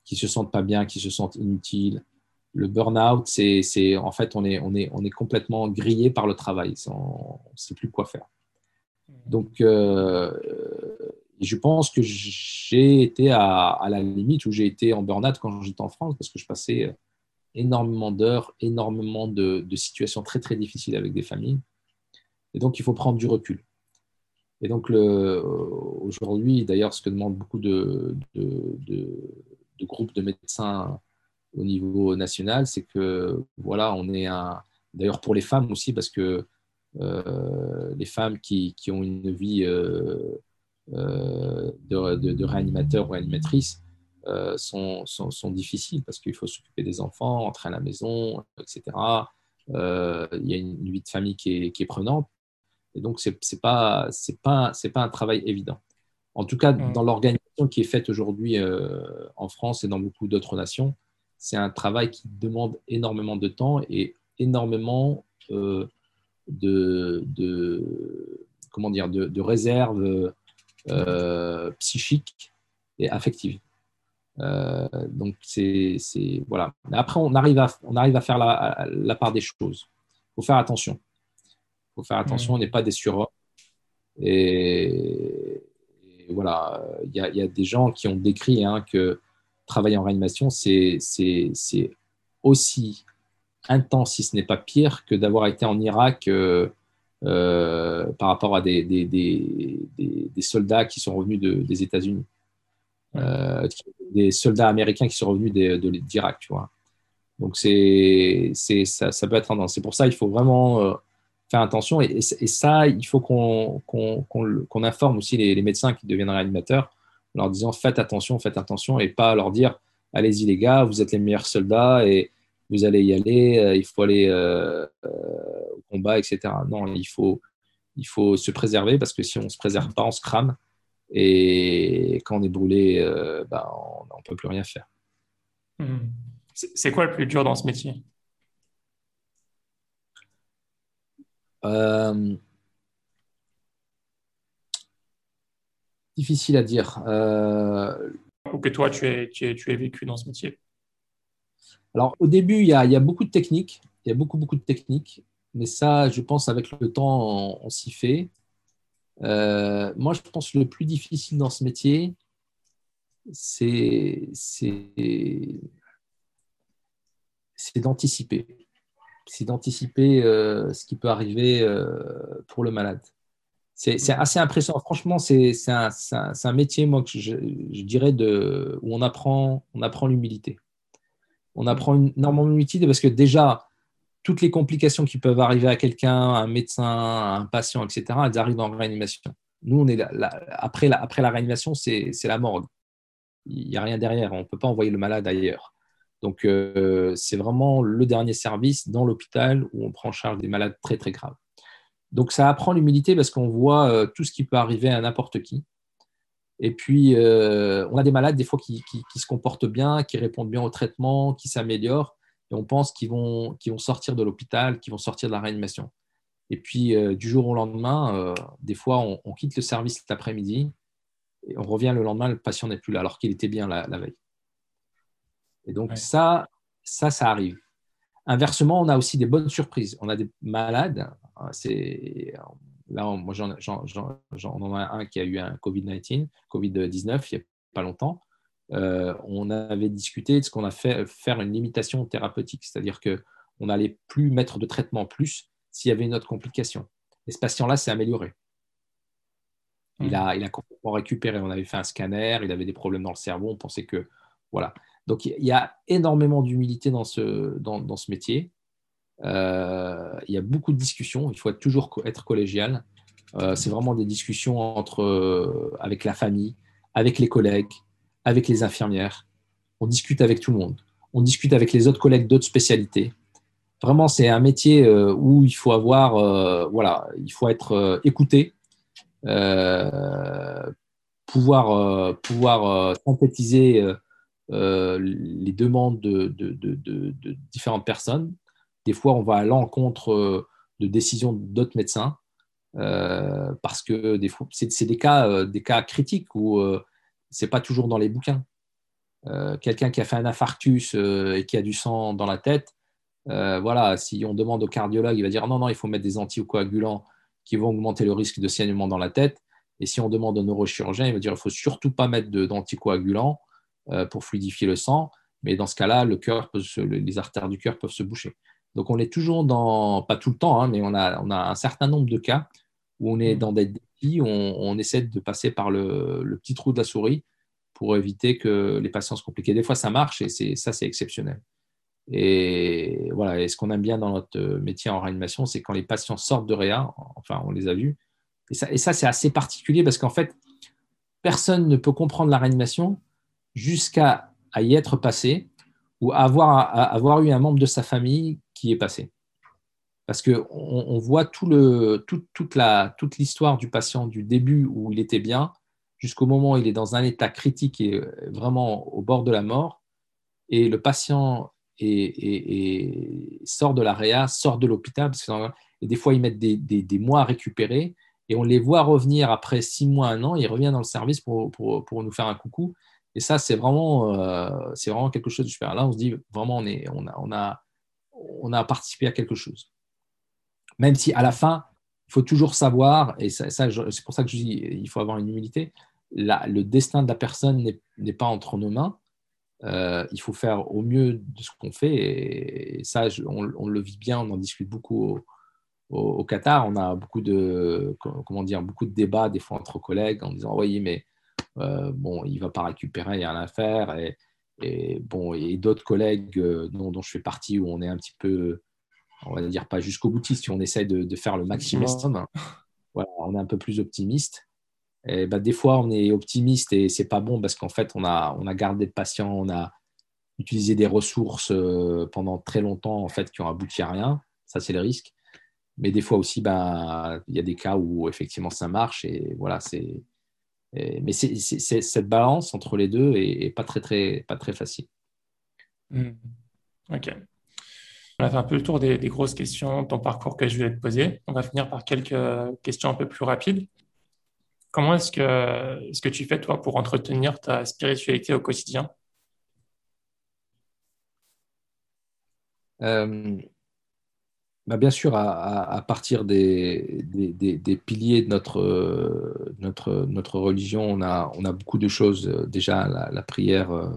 qui se sentent pas bien, qui se sentent inutiles. Le burn-out, c'est en fait, on est, on, est, on est complètement grillé par le travail. On ne sait plus quoi faire. Donc, euh, je pense que j'ai été à, la limite où j'ai été en burn-out quand j'étais en France parce que je passais énormément d'heures, énormément de, situations très très difficiles avec des familles. Et donc, il faut prendre du recul. Et donc, aujourd'hui, d'ailleurs, ce que demandent beaucoup de, groupes de médecins au niveau national, c'est que, voilà, on est un. D'ailleurs, pour les femmes aussi, parce que euh, les femmes qui, ont une vie euh, euh, de, réanimateur ou réanimatrice sont, sont, difficiles parce qu'il faut s'occuper des enfants, entrer à la maison, etc. il y a une, vie de famille qui est prenante. Et donc, ce n'est pas, pas, pas un travail évident. En tout cas, dans l'organisation qui est faite aujourd'hui euh, en France et dans beaucoup d'autres nations, c'est un travail qui demande énormément de temps et énormément euh, de, de, comment dire, de, de réserves euh, psychiques et affectives. donc, c'est voilà. Mais après, on arrive à, on arrive à faire la, la part des choses. Il faut faire attention faut faire attention, on n'est pas des surhommes. Et, voilà, il y, a des gens qui ont décrit hein, que travailler en réanimation, c'est aussi intense, si ce n'est pas pire, que d'avoir été en Irak euh, euh, par rapport à des, des, des, soldats qui sont revenus des États-Unis. Euh, des soldats américains qui sont revenus d'Irak, tu vois. Donc, c'est, ça, ça peut être tendance. C'est pour ça qu'il faut vraiment faire attention. Et, ça, il faut qu'on informe aussi les, médecins qui deviennent réanimateurs en leur disant faites attention, faites attention, et pas leur dire allez-y les gars, vous êtes les meilleurs soldats et vous allez y aller, euh, il faut aller euh, euh, au combat, etc. Non, il faut, il faut se préserver parce que si on ne se préserve pas, on se crame. Et quand on est brûlé, bah, on ne peut plus rien faire. Mmh. C'est quoi le plus dur dans ce métier? Euh, difficile à dire. Euh, Ou que toi, tu es, tu, es, vécu dans ce métier? Alors, au début, il y, a, beaucoup de techniques. Il y a beaucoup, beaucoup de techniques. Mais ça, je pense, avec le temps, on, s'y fait. Euh, moi, je pense que le plus difficile dans ce métier, c'est d'anticiper c'est d'anticiper euh, ce qui peut arriver euh, pour le malade. C'est assez impressionnant. Franchement, c'est un, métier, moi, que je, dirais, où on apprend l'humilité. On apprend énormément l'humilité parce que déjà, toutes les complications qui peuvent arriver à quelqu'un, un médecin, un patient, etc., elles arrivent en réanimation. Nous, après la réanimation, c'est la morgue. Il n'y a rien derrière. On ne peut pas envoyer le malade ailleurs. Donc, euh, c'est vraiment le dernier service dans l'hôpital où on prend en charge des malades très, très graves. Donc, ça apprend l'humilité parce qu'on voit euh, tout ce qui peut arriver à n'importe qui. Et puis, euh, on a des malades des fois qui, se comportent bien, qui répondent bien au traitement, qui s'améliorent. et on pense qu'ils vont, vont sortir de l'hôpital, qu'ils vont sortir de la réanimation. Et puis, euh, du jour au lendemain, euh, des fois, on, quitte le service l'après-midi et on revient le lendemain, le patient n'est plus là, alors qu'il était bien la, veille. Et donc, ça, ça, ça arrive. Inversement, on a aussi des bonnes surprises. On a des malades. Hein, c'est là, moi, j'en, j'en, ai un qui a eu un Covid-19, Covid-19 il n'y a pas longtemps. Euh, on avait discuté de ce qu'on a fait, faire une limitation thérapeutique, c'est-à-dire que on n'allait plus mettre de traitement plus s'il y avait une autre complication. Et ce patient-là s'est amélioré. Il, mmh. a, il a complètement récupéré. On avait fait un scanner, il avait des problèmes dans le cerveau. On pensait que. Voilà. Donc, il y a énormément d'humilité dans ce, dans, ce métier. Euh, il y a beaucoup de discussions. Il faut toujours être collégial. Euh, c'est vraiment des discussions entre, avec la famille, avec les collègues, avec les infirmières, on discute avec tout le monde, on discute avec les autres collègues d'autres spécialités. Vraiment, c'est un métier euh, où il faut avoir, euh, voilà, il faut être euh, écouté, pouvoir, pouvoir synthétiser les demandes de, de, différentes personnes. Des fois, on va à l'encontre de décisions d'autres médecins parce que des fois, c'est des cas, des cas critiques où c'est pas toujours dans les bouquins. Euh, quelqu'un qui a fait un infarctus euh, et qui a du sang dans la tête, euh, voilà, si on demande au cardiologue, il va dire non, non, il faut mettre des anticoagulants qui vont augmenter le risque de saignement dans la tête. Et si on demande au neurochirurgien, il va dire il faut surtout pas mettre d'anticoagulants pour fluidifier le sang. Mais dans ce cas-là, le cœur les artères du cœur peuvent se boucher. Donc on est toujours dans, pas tout le temps, hein, mais on a, on a un certain nombre de cas où on est mmh. dans des on, essaie de passer par le, petit trou de la souris pour éviter que les patients se compliquent. Des fois, ça marche et ça, c'est exceptionnel. Et voilà, et ce qu'on aime bien dans notre métier en réanimation, c'est quand les patients sortent de réa, enfin, on les a vus. Et ça, et ça c'est assez particulier parce qu'en fait, personne ne peut comprendre la réanimation jusqu'à y être passé ou avoir, eu un membre de sa famille qui est passé parce qu'on on voit toute, l'histoire du patient du début où il était bien jusqu'au moment où il est dans un état critique et vraiment au bord de la mort. Et le patient sort de la réa, sort de l'hôpital, et des fois ils mettent des, mois à récupérer, et on les voit revenir après six mois, un an, il revient dans le service pour nous faire un coucou. Et ça, c'est vraiment, euh, vraiment quelque chose de super. Là, on se dit vraiment, on, a, participé à quelque chose. Même si à la fin, il faut toujours savoir, et ça, c'est pour ça que je dis il faut avoir une humilité, le destin de la personne n'est pas entre nos mains. Euh, il faut faire au mieux de ce qu'on fait. Et, ça, on, le vit bien, on en discute beaucoup au, Qatar. On a beaucoup de, comment dire, beaucoup de débats des fois entre collègues en disant oui, mais bon, il ne va pas récupérer, il n'y a rien à faire. Et, et bon, et d'autres collègues euh, dont, dont, je fais partie où on est un petit peu on va dire pas jusqu'au boutiste, on essaye de, faire le maximum, voilà, on est un peu plus optimiste. Et bah, des fois, on est optimiste et c'est pas bon parce qu'en fait, on a, on a gardé de patients, on a utilisé des ressources euh, pendant très longtemps en fait qui ont abouti à rien. Ça, c'est le risque. Mais des fois aussi, bah, il y a des cas où effectivement ça marche et voilà, c'est. Mais cette balance entre les deux est, pas très très pas très facile. Mmh. Ok. On a fait un peu le tour des, grosses questions, ton parcours que je voulais te poser. On va finir par quelques questions un peu plus rapides. Comment est-ce que, ce que tu fais, toi, pour entretenir ta spiritualité au quotidien? Euh, bah, Bien sûr, à, partir des, des, piliers de notre, notre, notre religion, on a, on a beaucoup de choses. Déjà, la, prière, euh,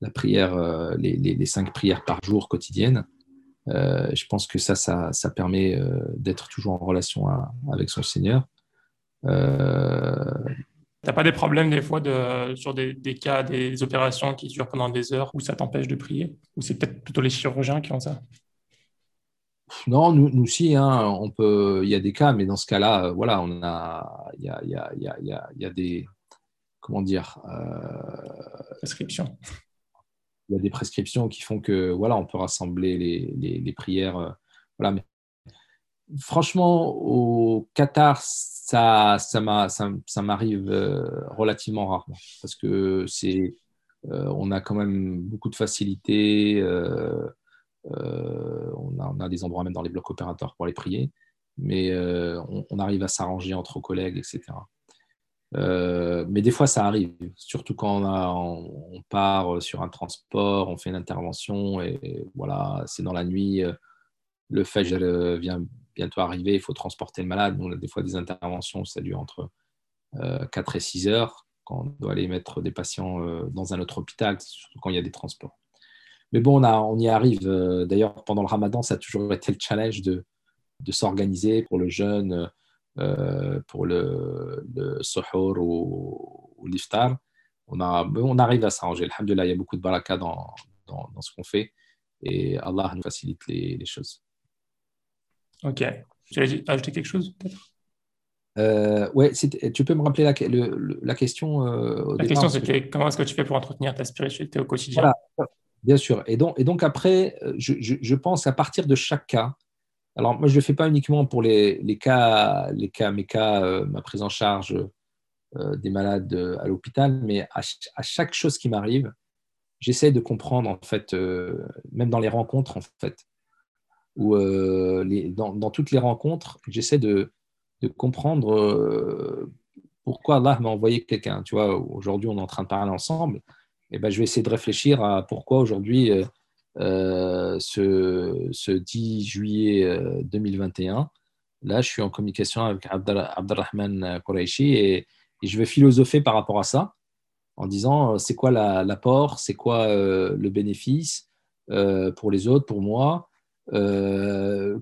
la prière, euh, les, cinq prières par jour quotidiennes. Euh, je pense que ça, ça, permet euh, d'être toujours en relation avec son Seigneur. Tu n'as pas des problèmes des fois de, sur des, cas, des opérations qui durent pendant des heures où ça t'empêche de prier? Ou c'est peut-être plutôt les chirurgiens qui ont ça? Non, nous, nous aussi, hein, on peut. Il y a des cas, mais dans ce cas-là, voilà, on a, il y a, y a, y a, y a des, comment dire, prescriptions il y a des prescriptions qui font que voilà, on peut rassembler les, les, prières. Euh, voilà. Mais, franchement, au Qatar, ça, ça, ça, ça m'arrive euh, relativement rarement parce que c'est on a quand même beaucoup de facilité. On a, on, a, des endroits même dans les blocs opérateurs pour les prier, mais on, on, arrive à s'arranger entre collègues, etc. Euh, mais des fois, ça arrive, surtout quand on, part sur un transport, on fait une intervention et, voilà, c'est dans la nuit, euh, le Fajr euh, vient bientôt arriver, il faut transporter le malade. On a des fois des interventions, ça dure entre 4 et 6 heures quand on doit aller mettre des patients dans un autre hôpital, surtout quand il y a des transports. Mais bon, on, a, on y arrive. D'ailleurs, pendant le ramadan, ça a toujours été le challenge de, de s'organiser pour le jeûne euh, pour le, le suhour ou, l'iftar. On, on arrive à s'arranger. Alhamdulillah, il y a beaucoup de baraka dans, dans, ce qu'on fait et Allah nous facilite les, les choses. Ok. Tu as ajouter quelque chose peut-être? Euh, ouais, tu peux me rappeler la, la question euh, La question, c'était comment est-ce que tu fais pour entretenir ta spiritualité au quotidien? Bien sûr. Et donc, après, je, je, pense à partir de chaque cas, alors, moi, je ne le fais pas uniquement pour les, cas, les cas, mes cas, euh, ma prise en charge euh, des malades euh, à l'hôpital, mais à, chaque chose qui m'arrive, j'essaie de comprendre, en fait, même dans les rencontres, en fait, ou dans, toutes les rencontres, j'essaie de, comprendre pourquoi Allah m'a envoyé quelqu'un. Tu vois, aujourd'hui, on est en train de parler ensemble, eh ben, je vais essayer de réfléchir à pourquoi aujourd'hui euh, ce, 10 juillet 2021. Euh, Là, je suis en communication avec Abdelrahman Qureshi et, et, je vais philosopher par rapport à ça en disant euh, c'est quoi l'apport, c'est quoi le bénéfice pour les autres, pour moi,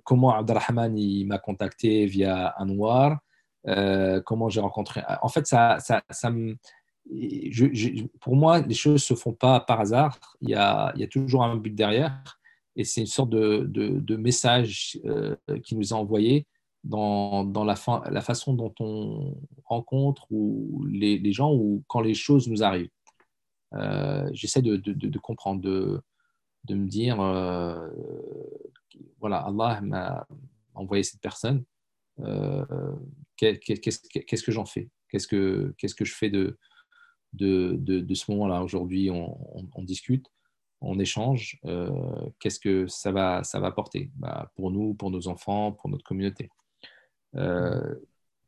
comment Abdelrahman m'a contacté via Anwar, comment j'ai rencontré. En fait, ça, ça, ça me pour moi, les choses ne se font pas par hasard. Il y a, toujours un but derrière. Et c'est une sorte de, message euh, qui nous est envoyé dans, la, façon dont on rencontre ou les, gens ou quand les choses nous arrivent. Euh, j'essaie de, comprendre, de, me dire, euh, voilà, Allah m'a envoyé cette personne. Qu'est-ce que j'en fais? Qu'est-ce que Qu'est-ce que je fais de, de, ce moment-là. Aujourd'hui, on, discute, on échange. Euh, qu'est-ce que ça va, ça va apporter? Bah, pour nous, pour nos enfants, pour notre communauté euh,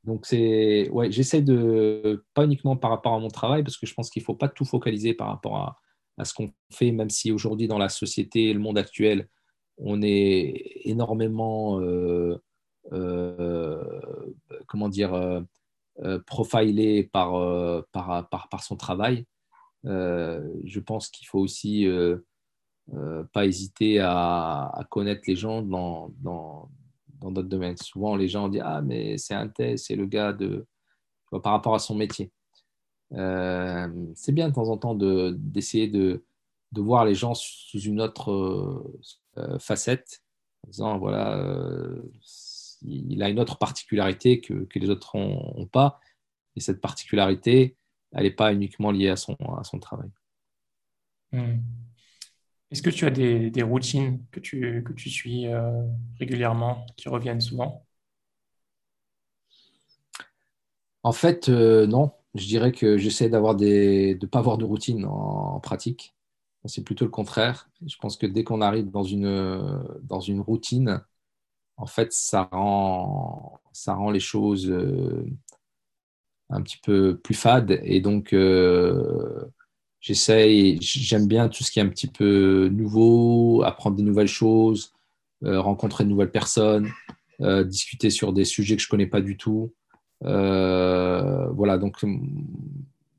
donc c'est ouais, j'essaie de pas uniquement par rapport à mon travail parce que je pense qu'il faut pas tout focaliser par rapport à, ce qu'on fait, même si aujourd'hui dans la société, le monde actuel, on est énormément euh, comment dire profilé par, euh, par, par, par, son travail. Euh, je pense qu'il faut aussi pas hésiter à, connaître les gens dans, dans, dans d'autres domaines. Souvent, les gens disent Ah, mais c'est un tel, c'est le gars de. par rapport à son métier. c'est bien de temps en temps d'essayer de, de, voir les gens sous une autre facette, en disant voilà, il a une autre particularité que, les autres n'ont pas. Et cette particularité, elle n'est pas uniquement liée à son, à son travail. Hmm. Est-ce que tu as des, routines que tu, que tu suis euh, régulièrement, qui reviennent souvent? En fait, euh, non. Je dirais que j'essaie d'avoir des, de ne pas avoir de routine en, pratique. C'est plutôt le contraire. Je pense que dès qu'on arrive dans une, dans une routine, en fait, ça rend, ça rend les choses euh, un petit peu plus fades. Et donc, euh, j'essaye, j'aime bien tout ce qui est un petit peu nouveau, apprendre des nouvelles choses, euh, rencontrer de nouvelles personnes, discuter sur des sujets que je ne connais pas du tout. voilà, donc,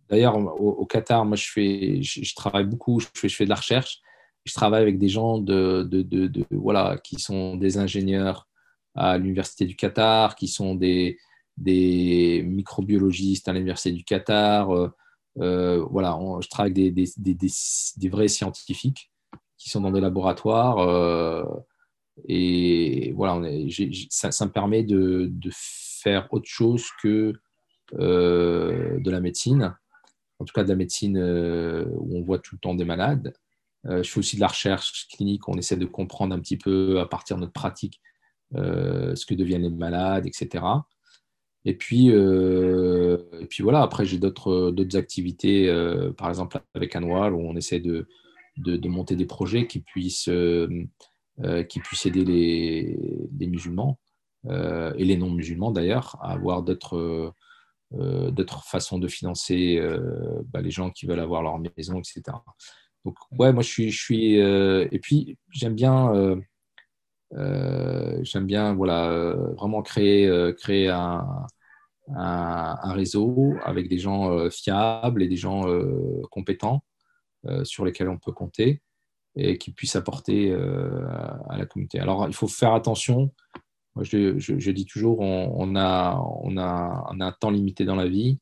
d'ailleurs, au, Qatar, moi, je, fais, je, travaille beaucoup, je fais, je fais de la recherche je travaille avec des gens de, de, de, voilà, qui sont des ingénieurs, à l'Université du Qatar, qui sont des, microbiologistes à l'Université du Qatar. Euh, euh, voilà, je travaille avec des, vrais scientifiques qui sont dans des laboratoires. Euh, et voilà, ça, me permet de, faire autre chose que de la médecine, en tout cas de la médecine où on voit tout le temps des malades. je fais aussi de la recherche clinique, on essaie de comprendre un petit peu à partir de notre pratique ce que deviennent les malades, etc. Et puis, et puis voilà, après, j'ai d'autres activités, par exemple avec Anwar, où on essaie de, de, monter des projets qui puissent, qui puissent aider les, musulmans et les non-musulmans d'ailleurs à avoir d'autres d'autres façons de financer bah, les gens qui veulent avoir leur maison, etc. Donc, ouais, moi, je suis. Je suis et puis, j'aime bien euh, j'aime bien voilà, euh, vraiment créer, euh, créer un, réseau avec des gens fiables et des gens compétents sur lesquels on peut compter et qui puissent apporter à la communauté. Alors, il faut faire attention. Moi, je, dis toujours, on, on, a, on, a, on, a, un temps limité dans la vie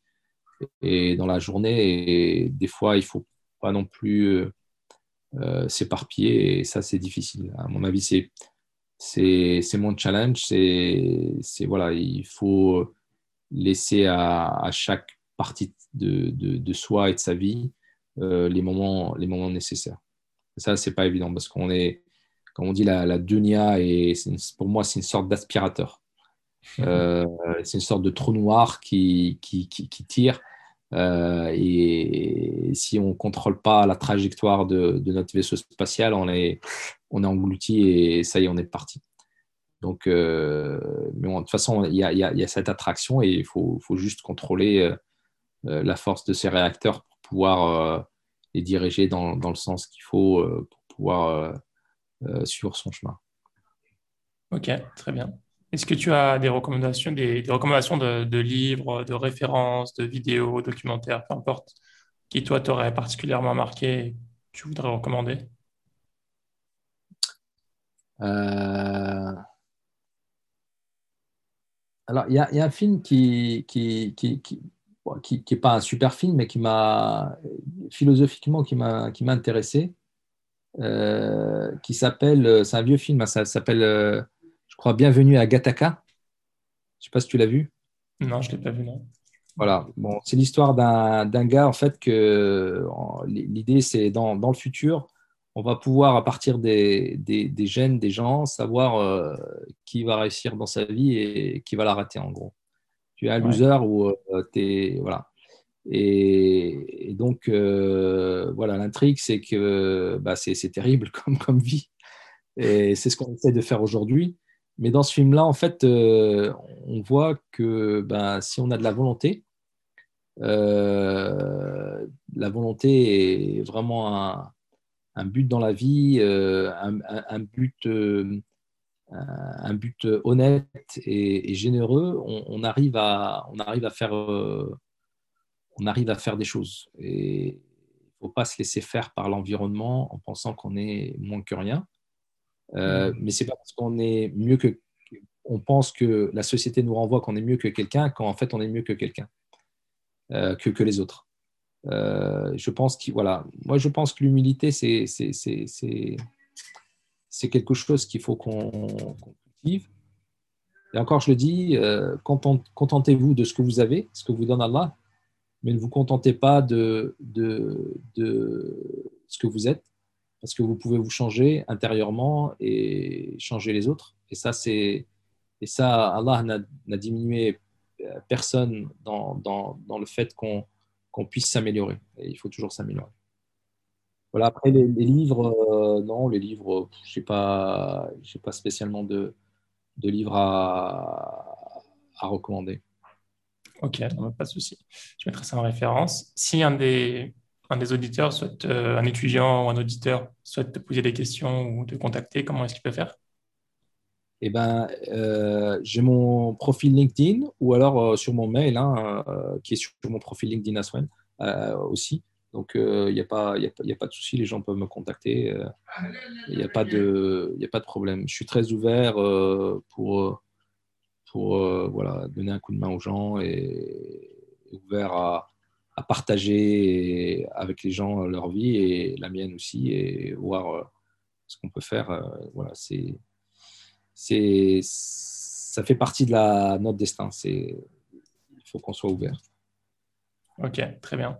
et dans la journée. Et des fois, il ne faut pas non plus s'éparpiller. Et ça, c'est difficile. À mon avis, c'est c'est mon challenge. C'est voilà, il faut laisser à, à chaque partie de, de, de, soi et de sa vie euh, les, moments, les moments nécessaires. ça, c'est pas évident parce qu'on est, comme on dit, la, la dunia, et pour moi, c'est une sorte d'aspirateur. *laughs* Euh, c'est une sorte de trou noir qui, qui, qui, qui tire. Euh, et si on ne contrôle pas la trajectoire de, de, notre vaisseau spatial, on est, on est englouti et ça y est, on est parti. Donc, euh, mais de toute façon, il y, a, cette attraction et il faut, juste contrôler euh, euh, la force de ces réacteurs pour pouvoir les diriger dans, le sens qu'il faut pour pouvoir suivre son chemin. Ok, très bien. Est-ce que tu as des recommandations, des, recommandations de, de, livres, de références, de vidéos, documentaires, peu importe, qui toi t'aurait particulièrement marqué et que tu voudrais recommander? Euh... Alors, il y, a un film qui qui, qui, qui, qui, est pas un super film, mais qui m'a philosophiquement qui m'a qui m'a intéressé, euh, qui s'appelle, c'est un vieux film, hein, ça s'appelle, euh, je crois, Bienvenue à Gattaca. Je sais pas si tu l'as vu. Non, je l'ai pas vu, non. Voilà, bon, c'est l'histoire d'un gars en fait que l'idée c'est dans, dans, le futur, on va pouvoir, à partir des, des, gènes des gens, savoir euh, qui va réussir dans sa vie et qui va la rater, en gros. Tu es un loser ou euh, tu es. Voilà. Et, donc, euh, voilà, l'intrigue, c'est que bah, c'est terrible *laughs* comme, comme vie. Et c'est ce qu'on essaie de faire aujourd'hui. Mais dans ce film-là, en fait, on voit que bah, si on a de la volonté, la volonté est vraiment un, un but dans la vie, euh, un, but, euh, un but honnête et, généreux, on, arrive à, on, arrive à faire, euh, on arrive à faire des choses. Et il ne faut pas se laisser faire par l'environnement en pensant qu'on est moins que rien. Euh. Mais c'est pas parce qu'on est mieux que. On pense que la société nous renvoie qu'on est mieux que quelqu'un, qu'en fait on est mieux que quelqu'un, que, que les autres. Euh, je pense que moi je pense que l'humilité c'est c'est quelque chose qu'il faut qu'on cultive. Et encore, je le dis, euh, contentez-vous de ce que vous avez, ce que vous donne Allah, mais ne vous contentez pas de, de, de ce que vous êtes, parce que vous pouvez vous changer intérieurement et changer les autres. Et ça, c'est et ça, Allah n'a diminué personne dans, dans, dans le fait qu'on qu'on puisse s'améliorer. Et il faut toujours s'améliorer. Voilà, après les, livres, euh, non, les livres, je n'ai pas, pas spécialement de, de livres à, à recommander. Ok, pas de souci. Je mettrai ça en référence. Si un des, un des auditeurs, soit euh, un étudiant ou un auditeur, souhaite te poser des questions ou te contacter, comment est-ce qu'il peut faire? Eh ben, euh, j'ai mon profil LinkedIn ou alors euh, sur mon mail, hein, euh, qui est sur mon profil LinkedIn Aswen aussi. Donc, il n'y a, pas, pas de souci, les gens peuvent me contacter. Il n'y a, pas de, a pas de problème. Je suis très ouvert pour, pour voilà, donner un coup de main aux gens et ouvert à, à partager avec les gens leur vie et la mienne aussi et voir ce qu'on peut faire. Voilà, c'est ça fait partie de notre destin. Il faut qu'on soit ouvert. Ok, très bien.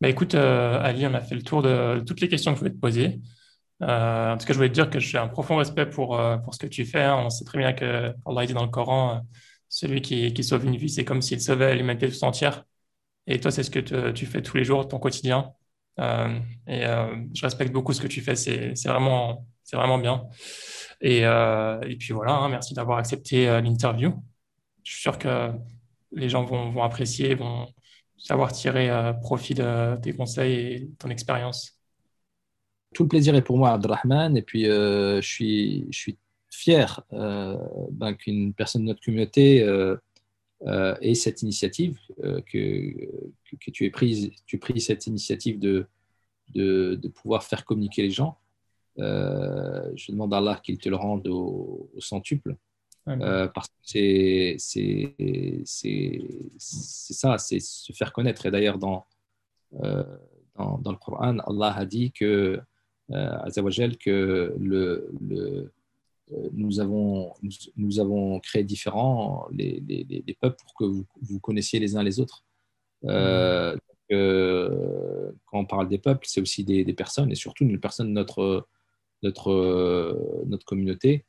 Bah, écoute, euh, Ali, on a fait le tour de toutes les questions que je voulais te poser. Euh, en tout cas, je voulais te dire que j'ai un profond respect pour, euh, pour ce que tu fais. On sait très bien que Allah dit dans le Coran celui qui, sauve une vie, c'est comme s'il sauvait l'humanité tout entière. Et toi, c'est ce que tu fais tous les jours, ton quotidien. Euh, et euh, je respecte beaucoup ce que tu fais, c'est vraiment, vraiment bien. Et, euh, et puis voilà, hein, merci d'avoir accepté l'interview. Je suis sûr que les gens vont, apprécier, vont savoir tirer profit de tes conseils et ton expérience. Tout le plaisir est pour moi, Abdelrahman. Et puis, je, suis, je fier ben, qu'une personne de notre communauté euh, et cette initiative euh, que, tu aies prise, pris cette initiative de, de, de pouvoir faire communiquer les gens. Euh, je demande à Allah qu'il te le rende au, centuple. parce que c'est ça, c'est se faire connaître. Et d'ailleurs, dans, dans, dans, le Coran, Allah a dit que, que le, le, euh, nous avons, nous, avons créé différents les, les, peuples pour que vous, vous, connaissiez les uns les autres. Euh, euh, quand on parle des peuples, c'est aussi des, personnes, et surtout une personne de notre, notre, notre communauté.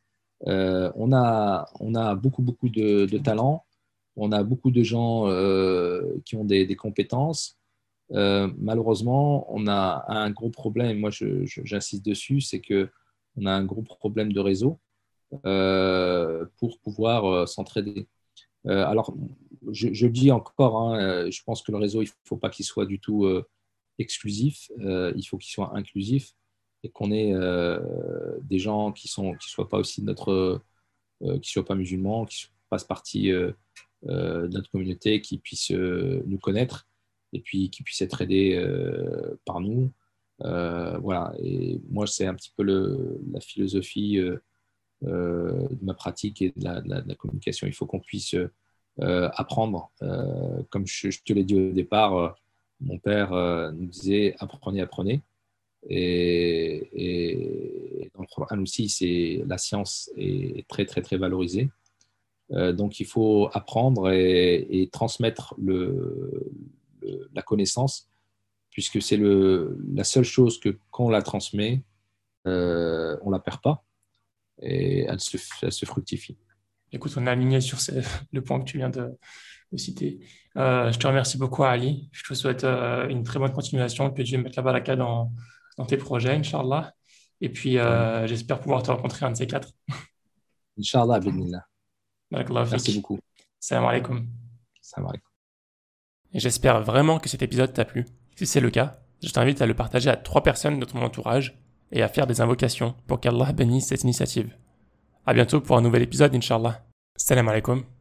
on, a, on a beaucoup, beaucoup de, talents, on a beaucoup de gens qui ont des, compétences. malheureusement, on a un gros problème, moi j'insiste dessus, c'est que on a un gros problème de réseau. Euh, pour pouvoir euh, s'entraider. Euh, alors, je, je, dis encore, hein, je pense que le réseau, il ne faut pas qu'il soit du tout exclusif, il faut qu'il soit inclusif qu'on ait des gens qui ne qui soient pas aussi notre, qui soient pas musulmans, qui fassent partie de notre communauté, qui puissent nous connaître et puis qui puissent être aidés par nous. voilà, et moi, c'est un petit peu le, la philosophie euh, de ma pratique et de la, communication. Il faut qu'on puisse euh, apprendre. Euh, comme je, te l'ai dit au départ, mon père nous disait apprenez, apprenez. Et, et, dans le Coran aussi, c'est la science est très très très valorisée. donc il faut apprendre et, transmettre le, la connaissance, puisque c'est la seule chose que quand on la transmet, euh, on la perd pas et elle se, se fructifie. Écoute, on est aligné sur *laughs* le point que tu viens de, citer. Euh, je te remercie beaucoup, Ali. Je te souhaite euh, une très bonne continuation, que Dieu mette la baraka dans, dans tes projets, Inch'Allah. Et puis, euh, j'espère pouvoir te rencontrer un de ces quatre. *laughs* Inch'Allah, Merci beaucoup. Salam alaikum. Salam alaikum. J'espère vraiment que cet épisode t'a plu. Si c'est le cas, je t'invite à le partager à trois personnes de ton entourage et à faire des invocations pour qu'Allah bénisse cette initiative. À bientôt pour un nouvel épisode, Inch'Allah. Salam alaikum.